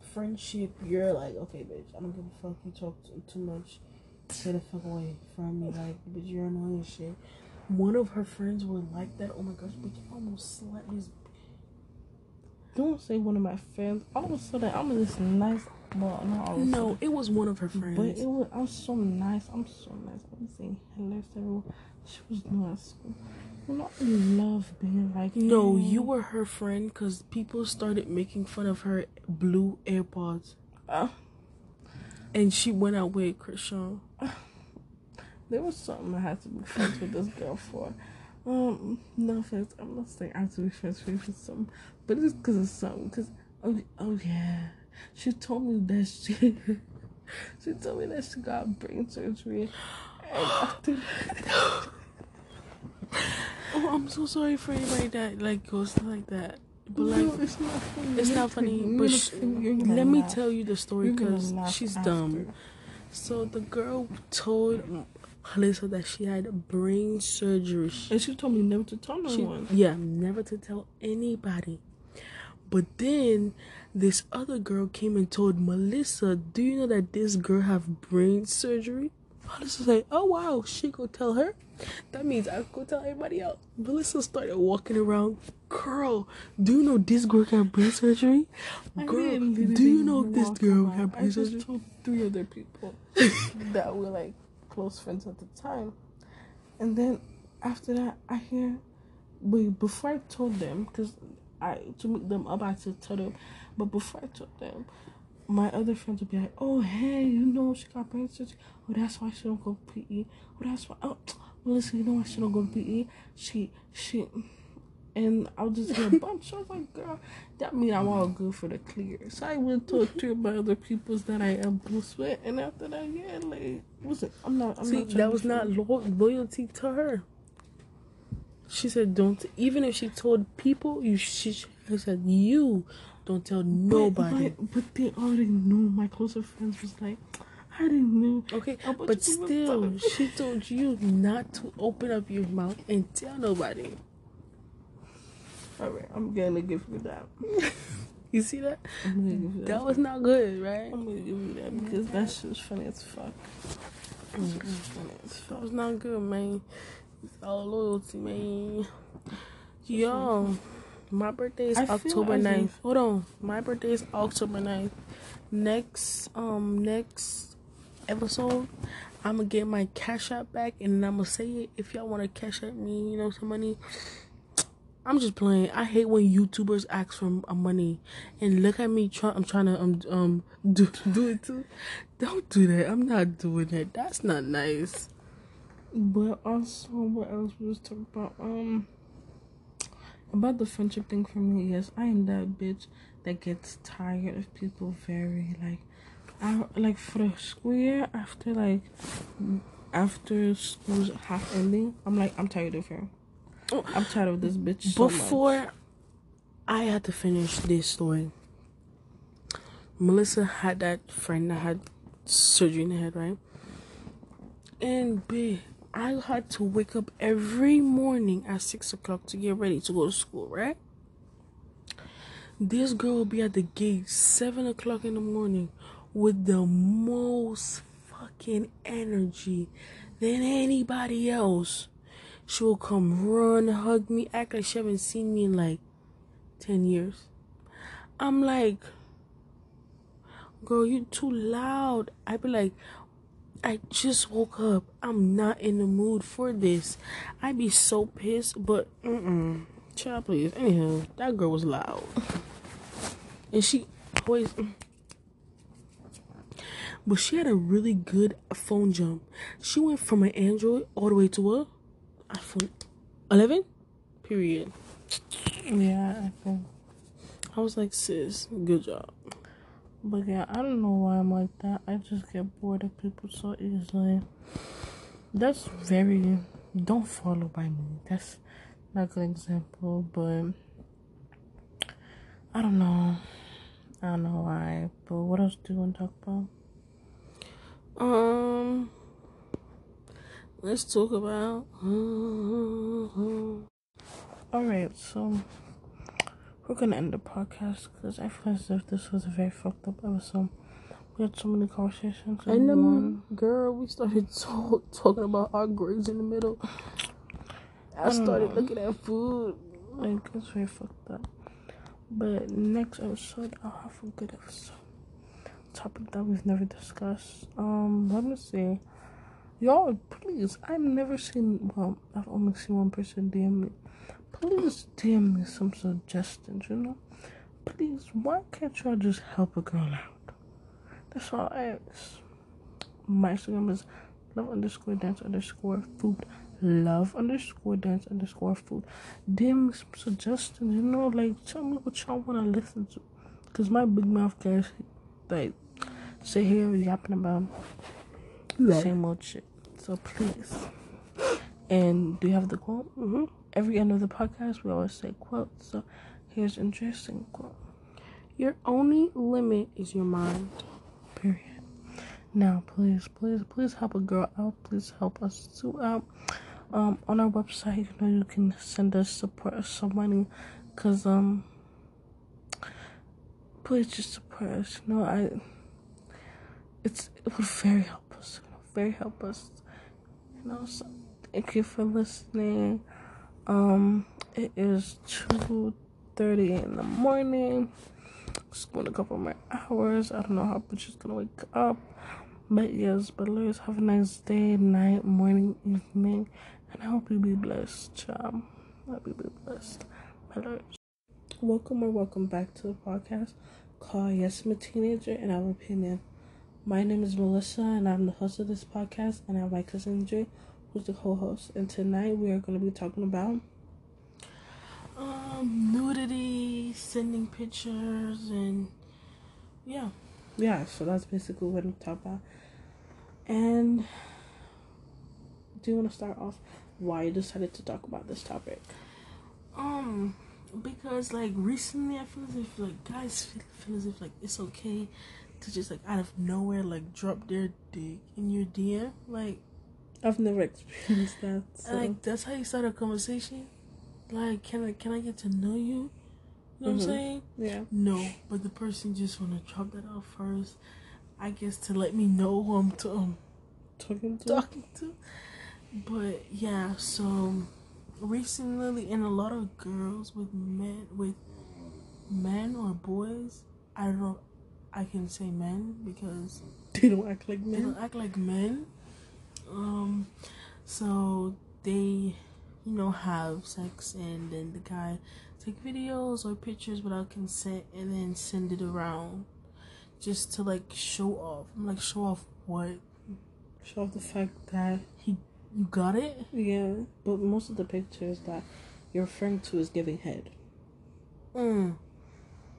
friendship, you're like, okay, bitch, I don't give a fuck. You talk too, too much. Stay the fuck away from me, like, bitch, you're annoying shit. One of her friends were like that. Oh my gosh, bitch, almost slapped this. Don't say one of my friends. All of a sudden, I'm this nice. Well, not all No, sudden, it was one of her friends. but it was. I'm so nice. I'm so nice. I'm saying hello to everyone. She was doing at school. You know, I love being like. no, you were her friend because people started making fun of her blue AirPods, Uh, and she went out with Christian. <sighs> there was something I had to be friends with this girl for. Um, no offense, I'm not saying I have to be friends with something, but it's because of something. Because oh, oh yeah, she told me that she, <laughs> she told me that she got brain surgery, and after <gasps> Oh, I'm so sorry for anybody that like goes like that. But like, no, it's not funny. it's not funny. But sh- gonna- you're gonna let me laugh. tell you the story because she's after. dumb. So the girl told Alyssa that she had brain surgery. And she told me never to tell no She, one. yeah, never to tell anybody. But then this other girl came and told Melissa, "Do you know that this girl have brain surgery?" Melissa's like, "Oh wow, she go tell her." That means I go tell everybody else. Melissa started walking around. Girl, do you know this girl got brain surgery? I Girl, do you know this girl got I brain just surgery? told three other people <laughs> that were like close friends at the time, and then after that, I hear. Wait, before I told them, because I to make them up, I had to tell them. But before I told them, my other friends would be like, "Oh, hey, you know she got brain surgery. Oh, that's why she don't go to PE. Oh, that's why. Oh, Melissa, you know why she don't go to PE? She, she." And I'll just get a bunch. I was like, girl, that mean I'm all good for the clear. So I went to three of my other peoples that I am close with, and after that, yeah, like, listen, I'm not. I'm See, not that was not lo- loyalty to her. She said, "Don't." Even if she told people, you she, she said, "You don't tell nobody." But, but they already knew. My closer friends was like, I didn't know. Okay, but still, she told you not to open up your mouth and tell nobody. All right, I'm gonna give you that. <laughs> You see that? I'm gonna give you that. That was not good, right? I'm gonna give you that because that shit was funny as fuck. Was funny as That was not good, man. It's all loyalty, man. Yo, my birthday is I October as 9th. if- Hold on. My birthday is October 9th. Next um next episode, I'm gonna get my cash out back and I'm gonna say it if y'all wanna cash out me, you know, some money. I'm just playing. I hate when YouTubers ask for uh, money, and look at me. Try, I'm trying to um um <laughs> do do it too. Don't do that. I'm not doing that. That's not nice. But also, what else we was talking about? Um, about the friendship thing for me. Yes, I am that bitch that gets tired of people very like, I like for the school year after like, after school's half ending. I'm like, I'm tired of her. I'm tired of this bitch. So much. Before I had to finish this story, Melissa had that friend that had surgery in the head, right? And B, I had to wake up every morning at six o'clock to get ready to go to school, right? This girl will be at the gate seven o'clock in the morning with the most fucking energy than anybody else. She will come run, hug me, act like she haven't seen me in like 10 years. I'm like, girl, you too loud. I be like, I just woke up. I'm not in the mood for this. I'd be so pissed, but mm-mm. Child, please. Anyhow, that girl was loud. And she always... Mm. But she had a really good phone jump. She went from an Android all the way to a iPhone 11? Period. yeah, I think. I was like, sis, good job. But yeah, I don't know why I'm like that. I just get bored of people so easily. That's very don't follow by me. That's not a good example, but I don't know. I don't know why. But what else do you want to talk about? Um, let's talk about. <laughs> Alright, so we're gonna end the podcast because I feel as if this was a very fucked up episode. We had so many conversations. And then, girl, we started <laughs> so, talking about our grades in the middle. I started looking at food. Like, it's very fucked up. But next episode, I'll have a good episode. Topic that we've never discussed. Um, let me see. Y'all, please, I've never seen, well, I've only seen one person DM me. Please DM me some suggestions, you know? Please, why can't y'all just help a girl out? That's all I ask. My Instagram is love underscore dance underscore food. Love underscore dance underscore food. DM me some suggestions, you know? Like, tell me what y'all want to listen to. Because my big mouth guys, like, sit here yapping about Right. same old shit. So please. And do you have the quote? Mm-hmm. Every end of the podcast, we always say quotes. So here's an interesting quote. Your only limit is your mind. Period. Now, please, please, please help a girl out. Please help us too out. Um, on our website, you know, you can send us support us some money, cause um, please just support us. You know, I, it's it would very help us. You know, very help us. You know, so thank you for listening. Um, it is two thirty in the morning. Going a couple more hours. I don't know how much is gonna wake up. But yes, but let's have a nice day, night, morning, evening, and I hope you be blessed, child. I hope you be blessed. Lords. Welcome or welcome back to the podcast called Yes I'm a Teenager and an opinion. My name is Melissa and I'm the host of this podcast and I have my cousin Jay who's the co-host. And tonight we are gonna be talking about Um, nudity, sending pictures, and yeah. yeah, so that's basically what I'm talking about. And do you want to start off why you decided to talk about this topic? Um, because like recently, I feel as if like guys feel, feel as if like it's okay to just like out of nowhere like drop their dick in your DM. Like, I've never experienced that. So. like that's how you start a conversation. Like, can I can I get to know you? You know what Mhm. I'm saying? yeah, No, but the person just wanna drop that out first. I guess to let me know who I'm to, um, talking to talking to. But yeah, so recently, and a lot of girls with men with men or boys, I don't. I can say men because they don't act like men. they don't act like men. Um, so they, you know, have sex and then the guy take videos or pictures without consent and then send it around just to like show off. I'm like, show off what? Show off the fact that He, you got it? yeah, but most of the pictures that you're referring to is giving head, Mm.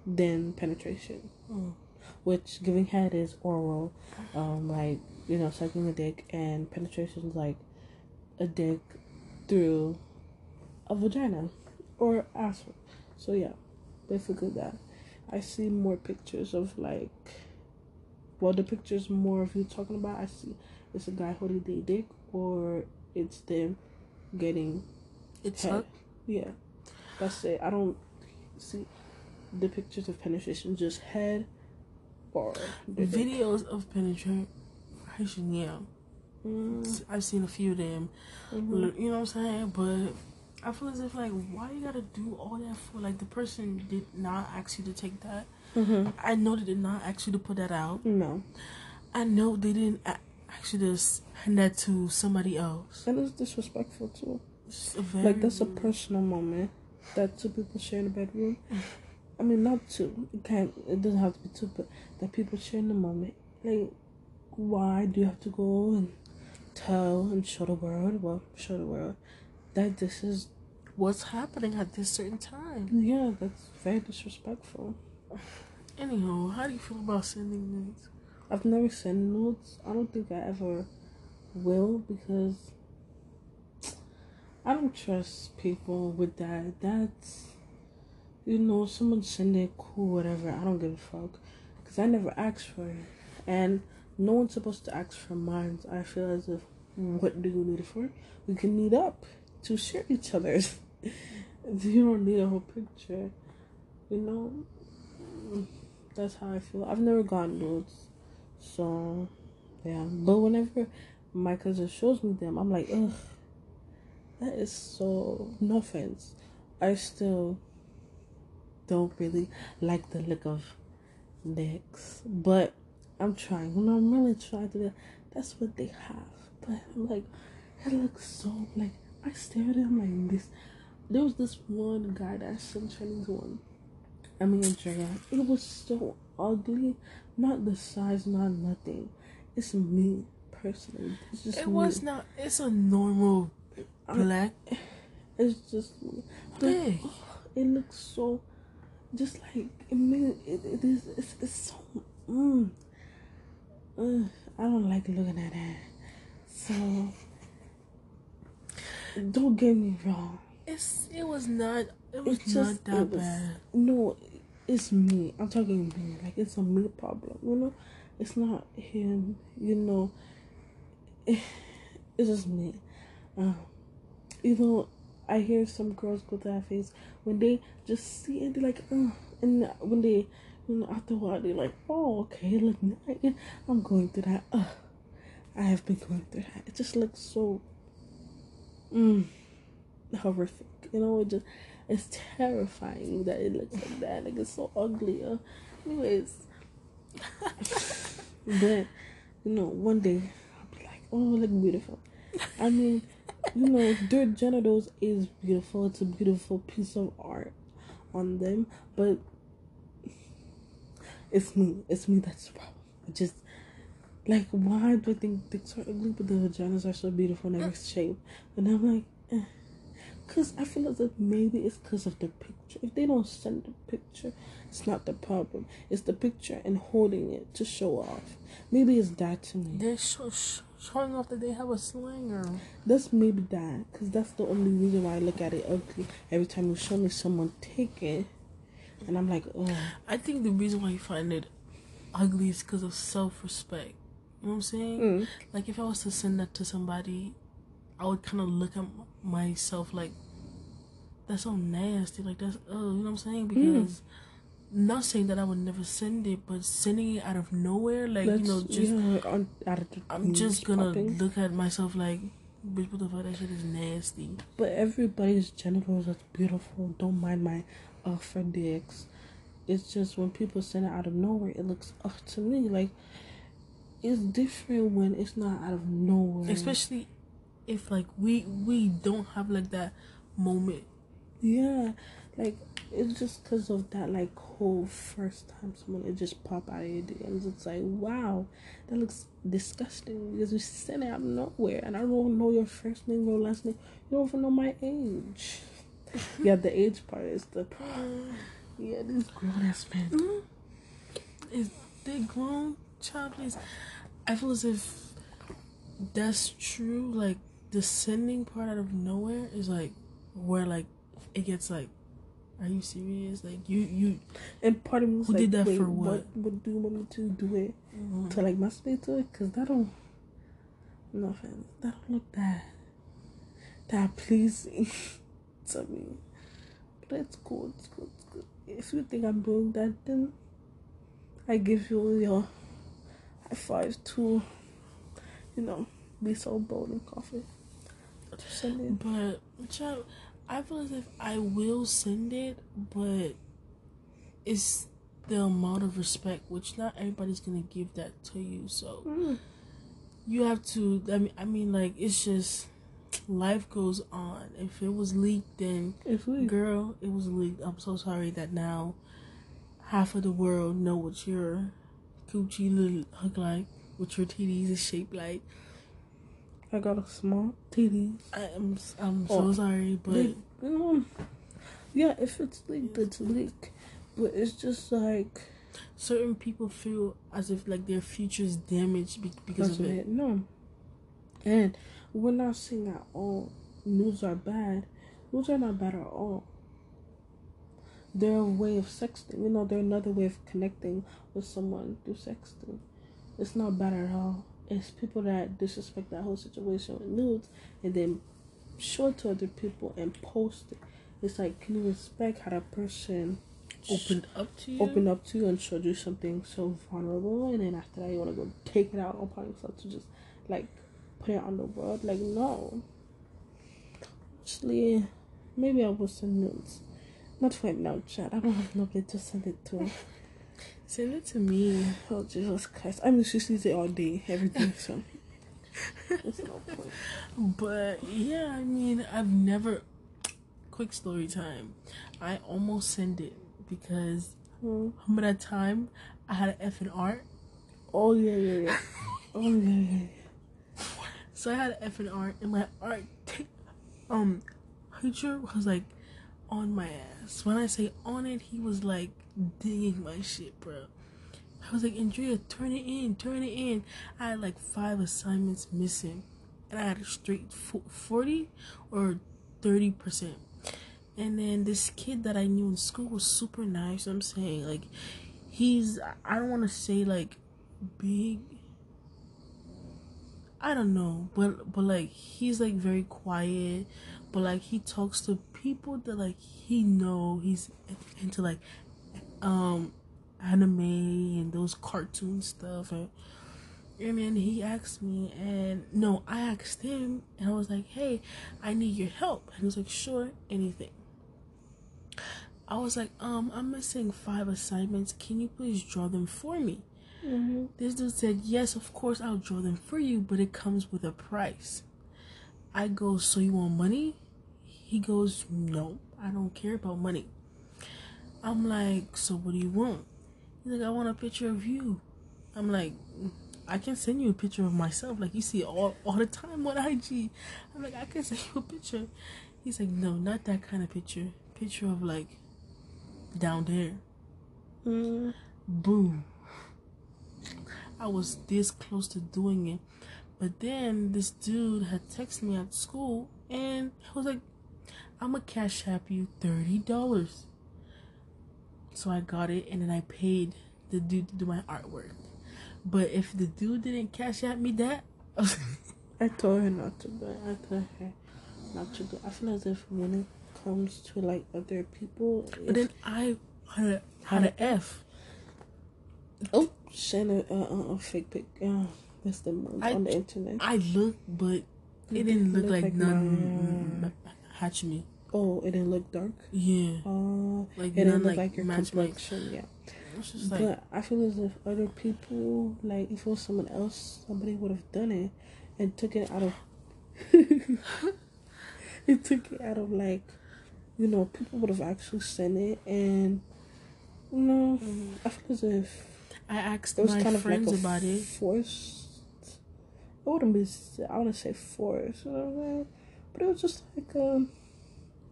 then penetration. Mm. Which giving head is oral, um, like you know, sucking a dick, and penetration is like a dick through a vagina or asshole. So yeah, basically that. I see more pictures of like, well, the pictures more of you talking about. I see it's a guy holding the dick, or it's them getting It's head. Yeah, that's it. I don't see the pictures of penetration, just head or dick. Videos of penetration, yeah. Mm, I've seen a few of them. mhm. You know what I'm saying? But I feel as if like, why you gotta do all that for? Like the person did not ask you to take that. Mhm. I know they did not ask you to put that out. No, I know they didn't ask you to hand that to somebody else. and it's disrespectful too. It's a very Like that's a personal moment that two people share in a bedroom. <laughs> I mean, not two. It can't. It doesn't have to be two, but that people share in the moment. Like, why do you have to go and tell and show the world? Well, show the world that this is. what's happening at this certain time. Yeah, that's very disrespectful. Anyhow, how do you feel about sending nudes? I've never sent notes. I don't think I ever will because I don't trust people with that. That's you know, someone send it, cool, whatever. I don't give a fuck because I never asked for it, and no one's supposed to ask for mine. I feel as if mm, what do you need it for? We can meet up to share each other's. <laughs> you don't need a whole picture. you know, that's how I feel. I've never gotten nudes, so yeah. But whenever my cousin shows me them, I'm like, ugh, that is so. No offense, I still don't really like the look of necks, but I'm trying. I'm really trying to. That's what they have, but I'm like, it looks so like. I stare at him like this. There was this one guy that I sent Chinese one. I mean, Andrea. It was so ugly. Not the size, not nothing. It's me personally. It's just It me. was not. It's a normal black. It's just me. But Big. it looks so. Just like it, mean, it, it is. It's, it's so. Mm, Ugh, I don't like looking at that. So don't get me wrong. It's. It was not. It was It's not that was, bad. No, it's me. I'm talking me. Like it's a me problem. You know, it's not him. You know, <sighs> it's just me. Um, you know, I hear some girls go to that face when they just see it. They're like, oh, and when they, you know, after a while they're like, oh, okay, look. I'm going through that. Uh, I have been going through that. It just looks so, mm, horrific. You know, it just it's terrifying that it looks like that. Like it's so ugly. Uh, anyways, <laughs> but you know, one day I'll be like, oh, look beautiful. I mean, you know, their genitals is beautiful. It's a beautiful piece of art on them, but it's me. It's me that's the problem. Just like why do I think dicks are ugly, but the vaginas are so beautiful in every shape? And I'm like, eh. Cause I feel as if maybe it's because of the picture. If they don't send the picture, it's not the problem. It's the picture and holding it to show off. Maybe it's that to me. They're show, sh- showing off that they have a slinger. That's maybe that. Cause that's the only reason why I look at it ugly. Every time you show me someone take it, and I'm like, oh, I think the reason why you find it ugly is because of self respect. You know what I'm saying? mm, Like if I was to send that to somebody, I would kind of look at myself like, that's so nasty. Like that's oh, you know what I'm saying? Because not saying that I would never send it, but sending it out of nowhere, like that's you know, just yeah, on, out of the I'm just gonna popping. look at myself like, bitch, what the fuck? That shit is nasty. But everybody's genitals is beautiful. Don't mind my uh for dicks. It's just when people send it out of nowhere, it looks uh to me like it's different when it's not out of nowhere. Especially if like we we don't have like that moment. yeah, like it's just because of that like whole first time someone it just pop out of your DMs. It's like wow, that looks disgusting because you sent it out of nowhere, and I don't know your first name, your last name. You don't even know my age. Yeah, the age part is the yeah. this grown ass men. Mhm. Is they grown child please? I feel as if that's true. Like the sending part out of nowhere is like where like it gets like, are you serious? Like you you And part of me was Who like, did that wait, for what? what? What do you want me to do it to like masturbate to it? Cause that don't. No offense, that don't look that that pleasing <laughs> to me. But it's cool. It's good. It's good. If you think I'm doing that, then I give you your high five to, you know, be so bold and confident send it. But child, I feel as if I will send it, but it's the amount of respect which not everybody's gonna give that to you. So Mm. you have to. I mean, I mean, like it's just life goes on. If it was leaked, then girl, it was leaked. I'm so sorry that now half of the world know what your coochie look like, what your TDs is shaped like. I got a small am I'm so Oh, sorry, but um, yeah, if it's leaked, it's leaked. But it's just like certain people feel as if like their future is damaged be- because that's of it. it. No, and we're not saying at all nudes are bad. Nudes are not bad at all. They're a way of sexting. You know, they're another way of connecting with someone through sexting. It's not bad at all. It's people that disrespect that whole situation with nudes and then show it to other people and post it. It's like, can you respect how that person opened up to you. opened up to you and showed you something so vulnerable, and then after that you want to go take it out upon yourself to just like on the world. Like no. Actually, maybe I will send nudes. Not right now, Chad. I don't have nobody to send it to. <laughs> Send it to me. Oh Jesus Christ! I mean, she sees it all day, every day. So <laughs> there's no point. But yeah, I mean, I've never. Quick story time. I almost sent it because Hmm. remember that time I had an F in art. Oh yeah, yeah, yeah. <laughs> Oh yeah, yeah. yeah. So I had F in art, and my art t- um teacher was like on my ass. When I say on it, he was like digging my shit, bro. I was like, Andrea, turn it in, turn it in. I had like five assignments missing, and I had a straight fo- forty or thirty percent. And then this kid that I knew in school was super nice. I'm saying like, he's I don't want to say like big I don't know, but but like he's like very quiet, but like he talks to people that like he know he's into like um anime and those cartoon stuff and and then he asked me and no I asked him and I was like hey I need your help and he was like sure anything. I was like um I'm missing five assignments. Can you please draw them for me Mm-hmm. this dude said, Yes, of course, I'll draw them for you, but it comes with a price. I go, So you want money? He goes, No, I don't care about money. I'm like, So what do you want? He's like, I want a picture of you. I'm like, I can send you a picture of myself. Like, you see all, all the time on IG. I'm like, I can send you a picture. He's like, No, not that kind of picture. Picture of like down there. Mm-hmm. Boom. I was this close to doing it. But then this dude had texted me at school and I was like, I'm gonna cash app you thirty dollars. So I got it and then I paid the dude to do my artwork. But if the dude didn't cash app me that, I was <laughs> I told her not to do it. I told her not to do it. I feel as if when it comes to like other people, but then I had a, had an F. oh, send a, a, a, fake pic. Uh, that's the one I- on the internet. I looked, but it It didn't look, like, mine. none hatch me. oh, it didn't look dark. Yeah, Uh, like it didn't look like, like your complexion. Yeah. It just like but I feel as if other people, like if it was someone else, somebody would have done it and took it out of. <laughs> it took it out of like, you know, people would have actually sent it, and you know, I feel as if I asked it my kind of like friends about it. forced. I wouldn't be. I wouldn't say forced, you know what I'm saying? But it was just like um.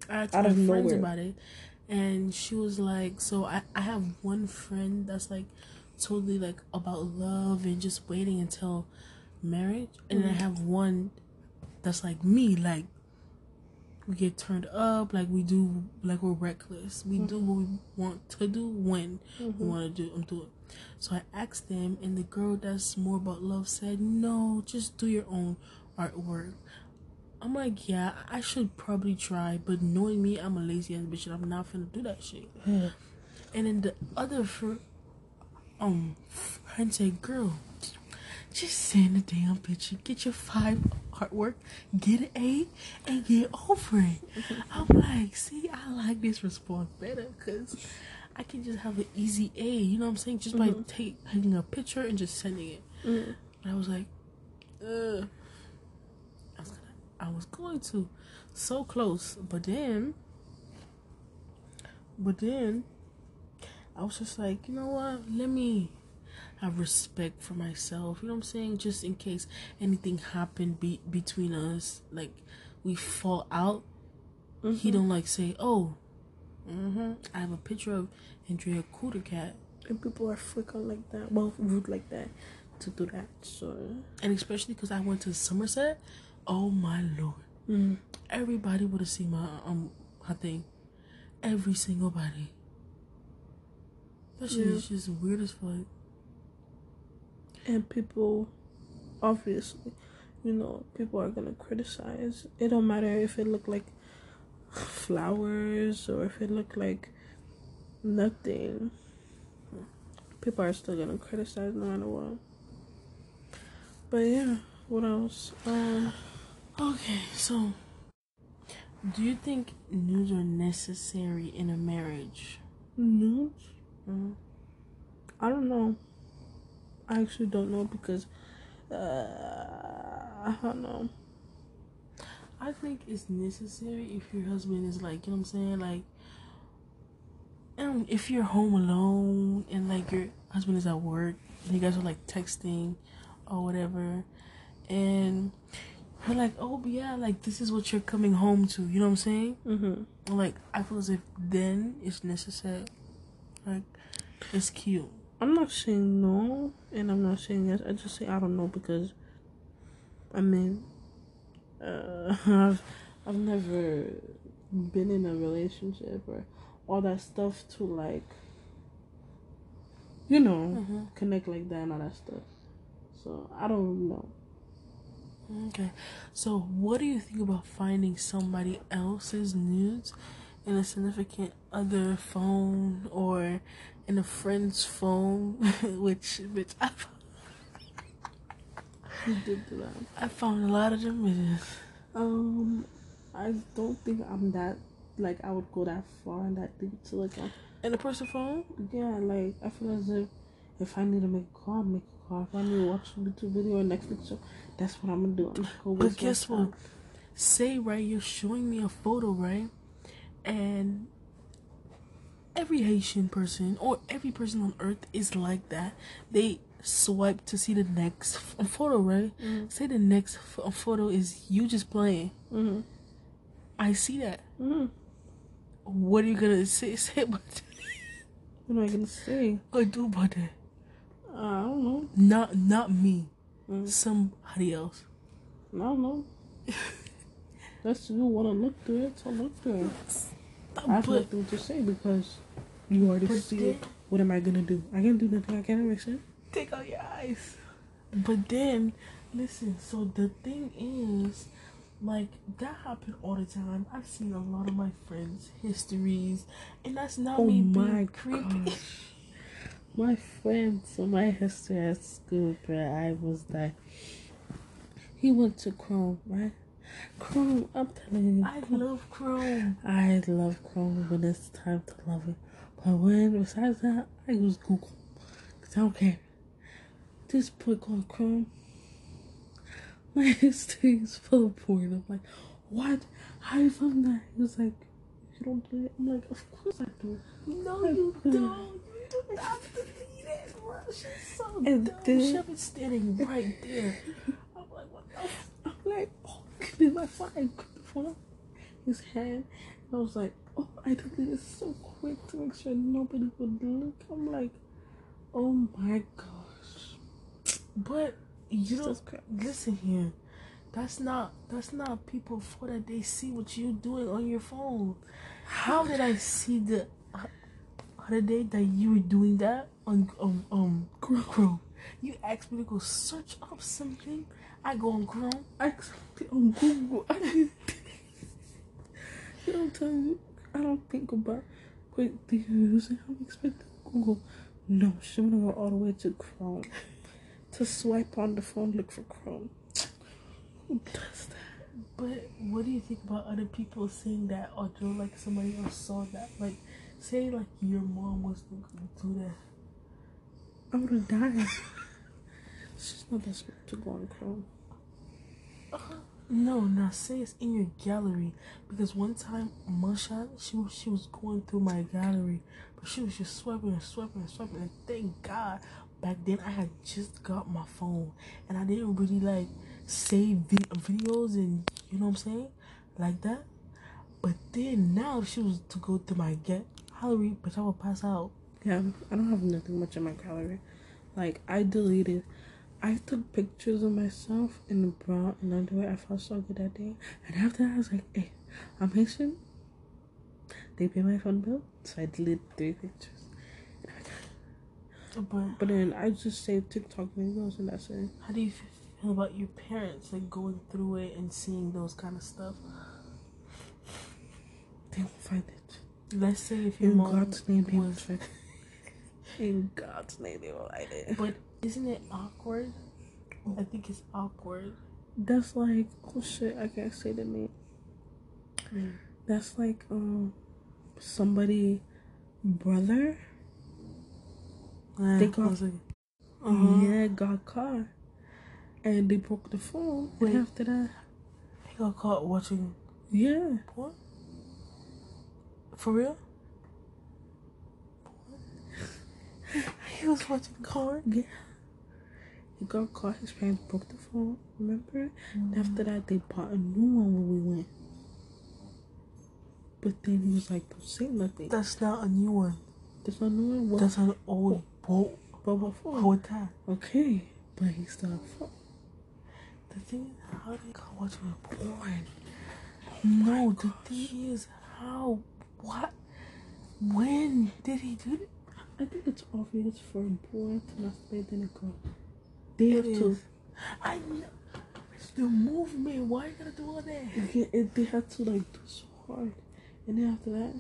I asked out my of friends nowhere. about it, and she was like, "So I I have one friend that's like totally like about love and just waiting until marriage, and then I mm. have one that's like me, like we get turned up, like we do, like we're reckless. We do mm. what we want to do when we mm-hmm. want to do. Um, I'm doing. So I asked them, and the girl that's more about love said, "No, just do your own artwork." I'm like, yeah, I should probably try, but knowing me, I'm a lazy ass bitch, and I'm not gonna do that shit. Yeah. And then the other fr- um friend said, girl, just send the damn picture, get your five artwork, get an A, and get over it. <laughs> I'm like, see, I like this response better because I can just have an easy A. You know what I'm saying? Just by take, taking a picture and just sending it. Mm. And I was like, ugh. I was gonna, I was going to, so close, but then, but then, I was just like, you know what? Let me have respect for myself. You know what I'm saying? Just in case anything happened be- between us, like we fall out. He don't like say, oh, hmm I have a picture of Andrea Cootercat. And people are freaking like that. Well, rude like that to do that. So. and especially because I went to Somerset. Oh my lord! Mm. Everybody would have seen my um my thing. Every single body. That shit is just weird as fuck. and people obviously you know people are gonna criticize it don't matter if it look like flowers or if it looked like nothing. People are still gonna criticize no matter what. But yeah, what else? Um, Okay, so do you think nudes are necessary in a marriage? nudes. Mm-hmm. I don't know. I actually don't know because uh, I don't know. I think it's necessary if your husband is like, you know what I'm saying? Like, and if you're home alone and like your husband is at work and you guys are like texting or whatever, and you're like, oh yeah, like this is what you're coming home to, you know what I'm saying? Mm-hmm. Like, I feel as if then it's necessary. Like, it's cute. I'm not saying no, and I'm not saying yes. I just say I don't know because, I mean, uh, <laughs> I've I've never been in a relationship or all that stuff to like, you know, Mm-hmm. connect like that and all that stuff. So I don't know. Okay. So, what do you think about finding somebody else's nudes in a significant other phone or in a friend's phone? <laughs> which, which I, Who did do that? I found a lot of them bitches. Um, I don't think I'm that like I would go that far and that deep to like um, In a person's phone? Yeah, like I feel as if if I need to make a call, I'll make a call. If I need to watch a YouTube video or Netflix show, that's what I'm gonna do. I'm gonna But guess what? time. Say, right, you're showing me a photo, right? And every Haitian person or every person on earth is like that. They swipe to see the next photo, right? Mhm. Say the next photo is you just playing. Mhm. I see that. Mhm. What are you gonna say? <laughs> Say about that? What am I gonna say? I do about that? Uh, I don't know. Not, not me. Mm. Somebody else. I don't know. <laughs> That's you want to look through it, so look through it. I have nothing to say because you already see it. What am I gonna do? I can't do nothing. I can't make sense. Take out your eyes. But then, listen. So the thing is, like that happened all the time. I've seen a lot of my friends' histories, and that's not Oh me my being creepy. gosh. <laughs> My friend, so my history at school, bro, I was like, he went to Chrome, right? Chrome, I'm telling you. I love Chrome. I love Chrome when it's time to love it. But when, besides that, I use Google. Because I don't care. This boy called Chrome, my <laughs> history is full of porn. I'm like, what? How you found that? He was like, you don't do it? I'm like, of course I do. No, you don't. You do not delete it, bro. She's so And dumb. then- She'll be standing right there. I'm like, what the f- I'm like, oh, give me my phone. I phone his hand. I was like, oh, I deleted it so quick to make sure nobody would look. I'm like, oh my gosh. But you don't listen here. That's not that's not people for that they see what you doing on your phone. How did I see the other day that you were doing that on um um Chrome? You asked me to go search up something. I go on Chrome. I actually on Google. I didn't. you don't tell me. I don't think about quick views. I'm expecting Google. No, she wanna go all the way to Chrome to swipe on the phone, look for Chrome. Who does that? But what do you think about other people saying that or do like somebody else saw that? Like say like your mom was to do that. I would have died. <laughs> She's not that smart to go on Chrome. No, now say it's in your gallery because one time Musha she was she was going through my gallery, but she was just swiping and swiping and swiping. And thank God, back then I had just got my phone and I didn't really like save vi- videos and you know what I'm saying, like that. But then now if she was to go to my get gallery, but I would pass out. Yeah, I don't have nothing much in my gallery. Like I deleted. I took pictures of myself in the bra and underwear. I felt so good that day. And after that, I was like, "Hey, I'm Haitian. They pay my phone bill, so I deleted three pictures. But But then I just saved TikTok videos, and that's it. how do you feel about your parents like going through it and seeing those kind of stuff? They won't find it. Let's say if your In mom God's name, was. <laughs> In God's name, they will like that. but isn't it awkward? I think it's awkward. That's like, oh shit, I can't say the name. That's like, um, somebody brother. They got- uh Yeah, got caught, and they broke the phone. Wait. And after that, He got caught watching yeah, porn. For real? <laughs> he was watching porn. yeah. He got caught. His parents broke the phone. Remember? And after that, they bought a new one when we went. But then he was like, "Don't say nothing." That's not a new one. There's no new one. What? That's an old But before. How with that? Okay, but he still phone. The thing is, how they got watching porn? No, the thing is, how? What? When did he do it? I think it's obvious for a boy to masturbate than a girl. They have It to. I know. It's the movement. Why you gotta do all that? It, they had to like do so hard, and then after that,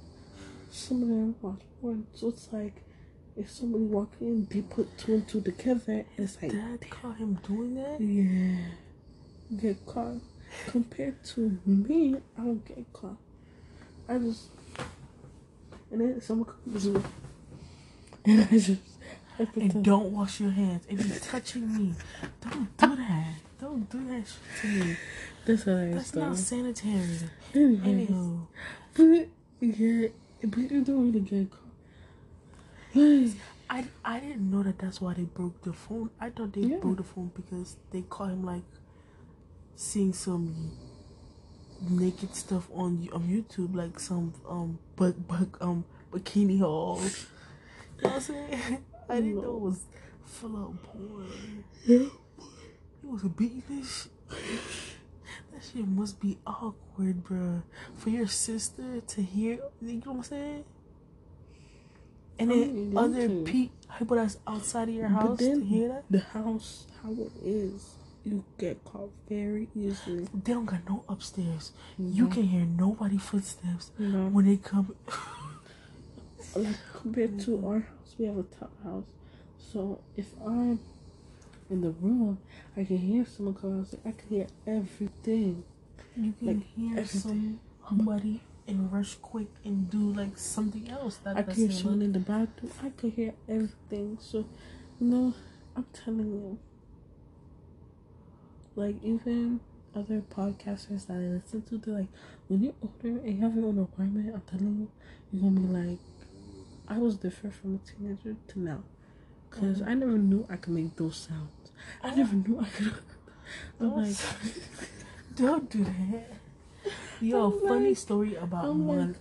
some of them watch porn. So it's like, if somebody walk in, they put two and two together. And it's like, Dad caught him doing that? yeah, get caught. Compared to me, I don't get caught. I just, and then someone comes in, and I just, I And don't wash your hands. If you're touching me, don't do that. Don't do that shit to me. That's hilarious. That's though. not sanitary. Anyways. Anywho, But yeah, but you don't really get caught. <sighs> I, I didn't know that that's why they broke the phone. I thought they Yeah. broke the phone because they caught him like seeing some naked stuff on on YouTube, like some um but but um bikini hauls. You know what I'm saying? <laughs> I didn't know it was full of porn. yeah. He was beating this. shit. That shit must be awkward, bruh. For your sister to hear, you know what I'm saying? And I then other pe- people that's outside of your But house then to hear that, the house, how it is, you get caught very easily. they don't got no upstairs. You Mhm. can hear nobody footsteps You know, when they come. <laughs> like compared to our house, we have a top house. So if I'm in the room, I can hear someone come out. I can hear everything. You can Like, hear everything. somebody and rush quick and do like something else. That I can hear someone in the bathroom. I can hear everything. So, you know, I'm telling you. Like, even other podcasters that I listen to, they're like, when you're older and you have your own apartment, I'm telling you, you're gonna be like, I was different from a teenager to now. Because mm-hmm. I never knew I could make those sounds. I never knew I could. <laughs> I'm Don't, like, <laughs> don't do that. Yo, funny story about like- one.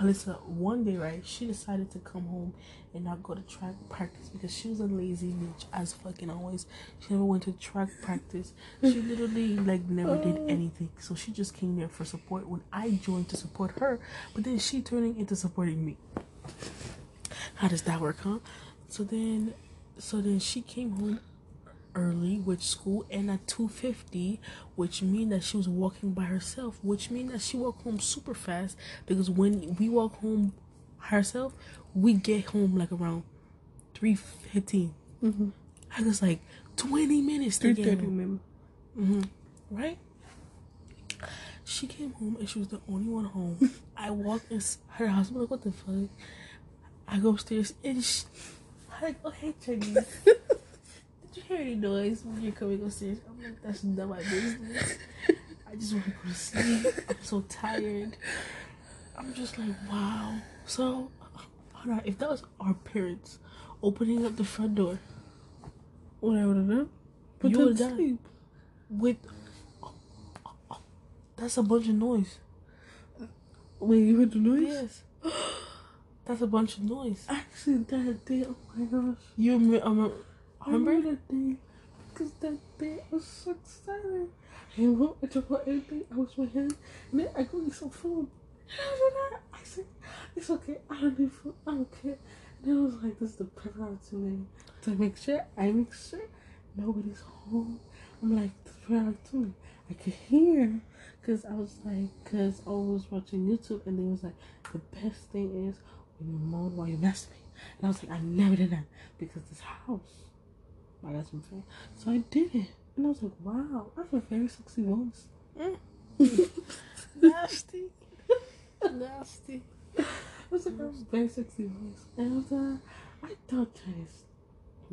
Alyssa, one day, right, she decided to come home and not go to track practice because she was a lazy bitch as fucking always. She never went to track practice. She literally like never did Oh. anything. So she just came there for support when I joined to support her, but then she turning into supporting me. How does that work, huh? So then, so then she came home early with school and at 2.50 which mean that she was walking by herself which mean that she walked home super fast because when we walk home herself we get home like around 3.15 mm-hmm. i was like 20 minutes to get 330, home. man. hmm right? She came home and she was the only one home. <laughs> I walked in her house I'm like what the fuck? I go upstairs and she, i like oh hey Chinese <laughs> you hear any noise when you're coming upstairs? I'm like, that's not my business. I just want to go to sleep. I'm so tired. I'm just like, wow. So, hold on. If that was our parents opening up the front door What I would have done? Put You would've to done. sleep. with. That's a bunch of noise. Wait, you heard the noise? Yes. <gasps> That's a bunch of noise. Actually, that day, oh my gosh. You rem- um, I remember? remember that day. Because that day I was so excited. And well, I took out everything. I was my hand. And then I go get some food. And after that, I said, it's okay. I don't need food. I don't care. And then I was like, this is the perfect opportunity to make sure I make sure nobody's home. I'm like, right to me. I could hear because I was like, because I was watching YouTube and they was like, the best thing is when you moan while you masturbate. And I was like, I never did that because this house. That's what I'm saying. So I did it. And I was like, wow, I have a very sexy voice. <laughs> Nasty. <laughs> Nasty. I was like, I have a very sexy voice. And uh, I thought Chinese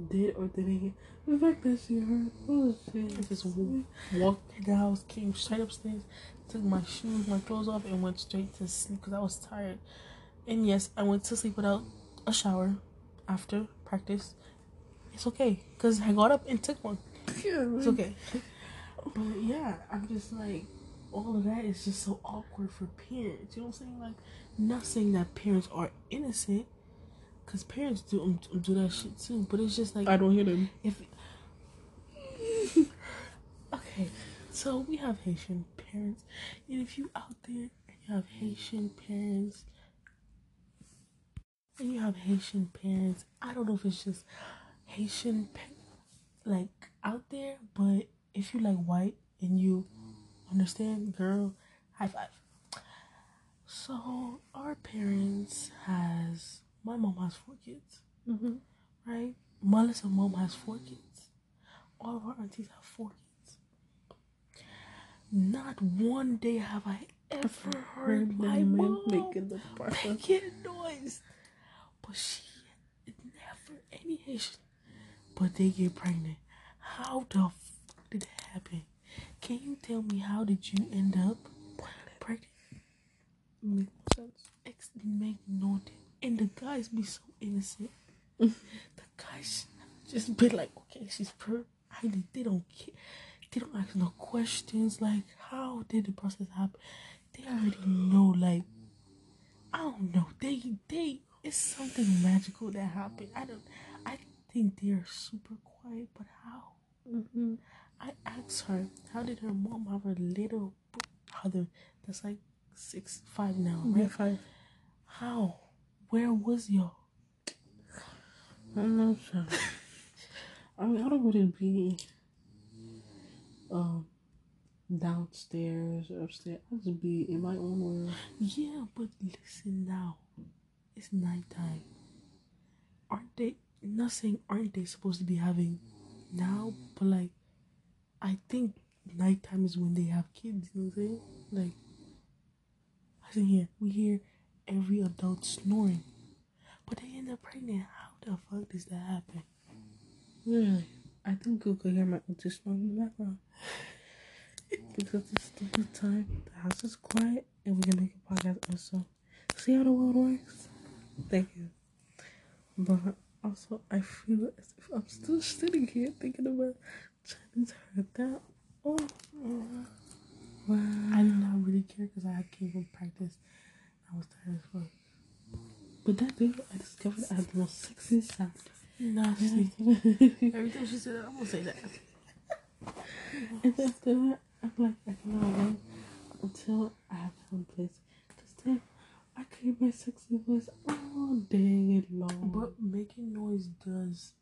did or didn't. The fact that she heard, oh shit. I just walked in the house, came straight upstairs, took my shoes, my clothes off, and went straight to sleep because I was tired. And yes, I went to sleep without a shower after practice. It's okay because I got up and took one. It's okay. But yeah, I'm just like, all of that is just so awkward for parents. You know what I'm saying? Like, not saying that parents are innocent, because parents do um, do that shit too. But it's just like I don't hear them. if <laughs> okay, so we have Haitian parents, and if you out there and you have Haitian parents, and you have Haitian parents, I don't know if it's just Haitian like out there, but if you like white and you understand, girl, high five. So our parents has my mom has four kids Mm-hmm. right? Melissa's mom has four kids. All of our aunties have four kids. Not one day have I ever heard my mom making the making <laughs> noise. But she never any Haitian. But they get pregnant. How the fuck did that happen? Can you tell me how did you end up pregnant? Makes sense. Ex make no and the guys be so innocent. <laughs> the guys just be like, okay, she's pregnant. They don't care. They don't ask no questions. Like, how did the process happen? They already know. Like, I don't know. They they it's something magical that happened. I don't. I think they are super quiet, but how? Mm-hmm. I asked her, how did her mom have a little brother that's like six five now, Yeah, right? five. How? Where was y'all? I'm not sure. I mean, I don't really be um downstairs or upstairs. I just be in my own world. Yeah, but listen now. It's nighttime. Aren't they not saying aren't they supposed to be having now? But like I think nighttime is when they have kids, you know what I'm saying? Like I think here we hear every adult snoring. But they end up pregnant. How the fuck does that happen? Really, I think you could hear my auntie snoring in the background <sighs> because it's the time. The house is quiet, and we can make a podcast also. See how the world works. Thank you. But also, I feel as if I'm still sitting here thinking about Chinese heard that. Oh, wow. I did not really care because I had came from practice. I was tired as fuck. But that day, I discovered I had the most sexy sound. Nasty. <laughs> Every time she said that, I'm gonna say that. <laughs> And after that, I'm like, I cannot wait until I have my own place. Because then I can hear my sexy voice all day long. But making noise does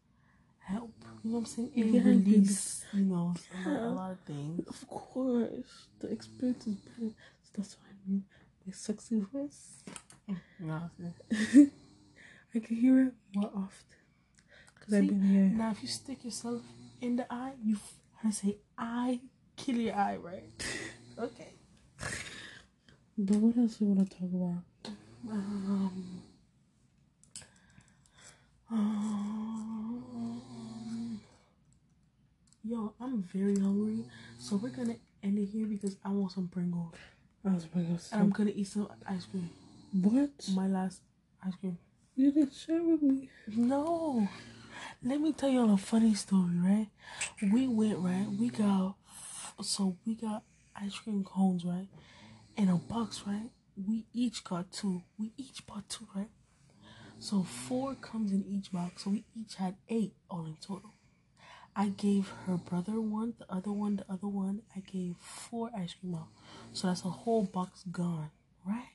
help. You know what I'm saying? It Yeah, release, you know, a lot, a lot of things. of course, the experience is better. So that's what I mean. My sexy voice. You I'm saying? I can hear it more often. Because I've been here. Now, if you stick yourself in the eye, you to say eye, kill your eye, right? <laughs> okay. But what else do you want to talk about? Um, um, yo, I'm very hungry, so we're gonna end it here because I want some Pringles. I was bringing And I'm gonna eat some ice cream. What? My last ice cream. You didn't share with me. No. Let me tell y'all a funny story, right? We went, right? We got, so we got ice cream cones, right? In a box, right? We each got two. We each bought two, right? So four comes in each box. So we each had eight all in total. I gave her brother one, the other one, the other one. I gave four ice cream out. So that's a whole box gone, right?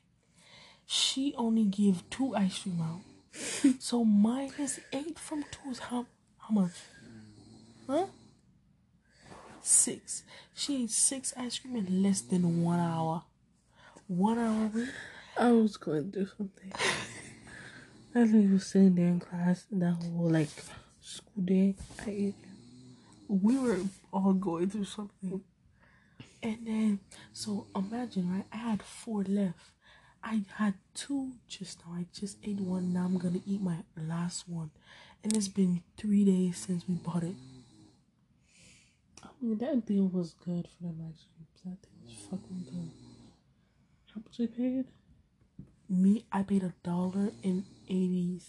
She only gave two ice cream out. <laughs> So minus eight from two is how how much? Huh? six. She ate six ice cream in less than one hour. One hour. we- I was going through something. I literally was sitting there in class that whole like school day. I. We were all going through something. And then, so imagine, right? I had four left. I had two just now. I just ate one. Now I'm gonna eat my last one. And it's been three days since we bought it. I mean, that deal was good for them creams. That thing was fucking good. How much you paid? Me, I paid a dollar and eighty.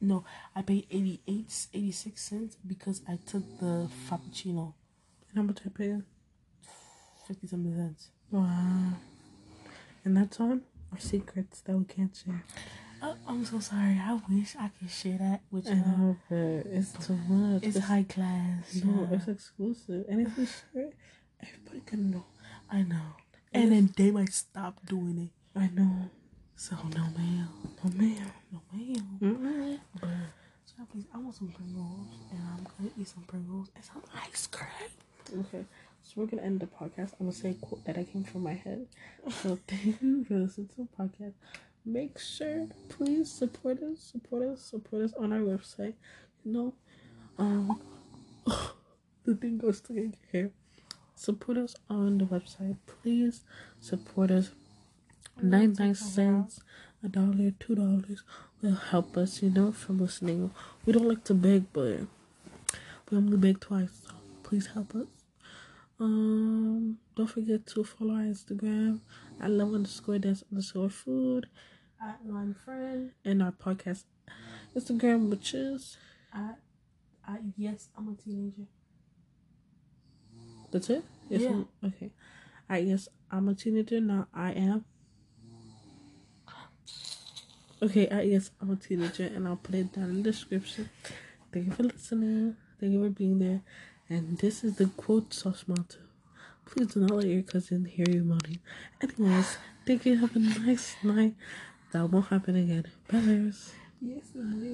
No, I paid 88, 86 cents because I took the frappuccino. And how much I paid? Fifty something cents. Wow. And that's on our secrets that we can't share. Oh, I'm so sorry. I wish I could share that with I you. know, but it's too much. It's high class. No, yeah. it's exclusive. And if we share it, everybody can know. I know. And then they might stop doing it. I know. So no mail. No, man. No mail. Mm-mm. But so please, I want some Pringles, and I'm gonna eat some Pringles and some ice cream. Okay, so we're gonna end the podcast. I'm gonna say a quote that I came from my head. So <laughs> thank you for listening to the podcast. Make sure, please support us, support us, support us on our website. You know, um, <sighs> the thing goes to get here. Support us on the website, please. Support us. Nine nine cents, a dollar, two dollars will help us. You know, from listening. We don't like to beg, but we only beg twice. So please help us. Um, don't forget to follow our Instagram at love underscore dance underscore food At lime friend. and our podcast Instagram, which is At, at yes, I'm a teenager. That's it. Yes, Yeah. I'm- okay. I guess I'm a teenager now. I am. Okay, I guess I'm a teenager, and I'll put it down in the description. Thank you for listening. Thank you for being there. And this is the quote sauce motto. Please do not let your cousin hear you moaning. Anyways, thank you. Have a nice night. That won't happen again. Bye. Yes, it will.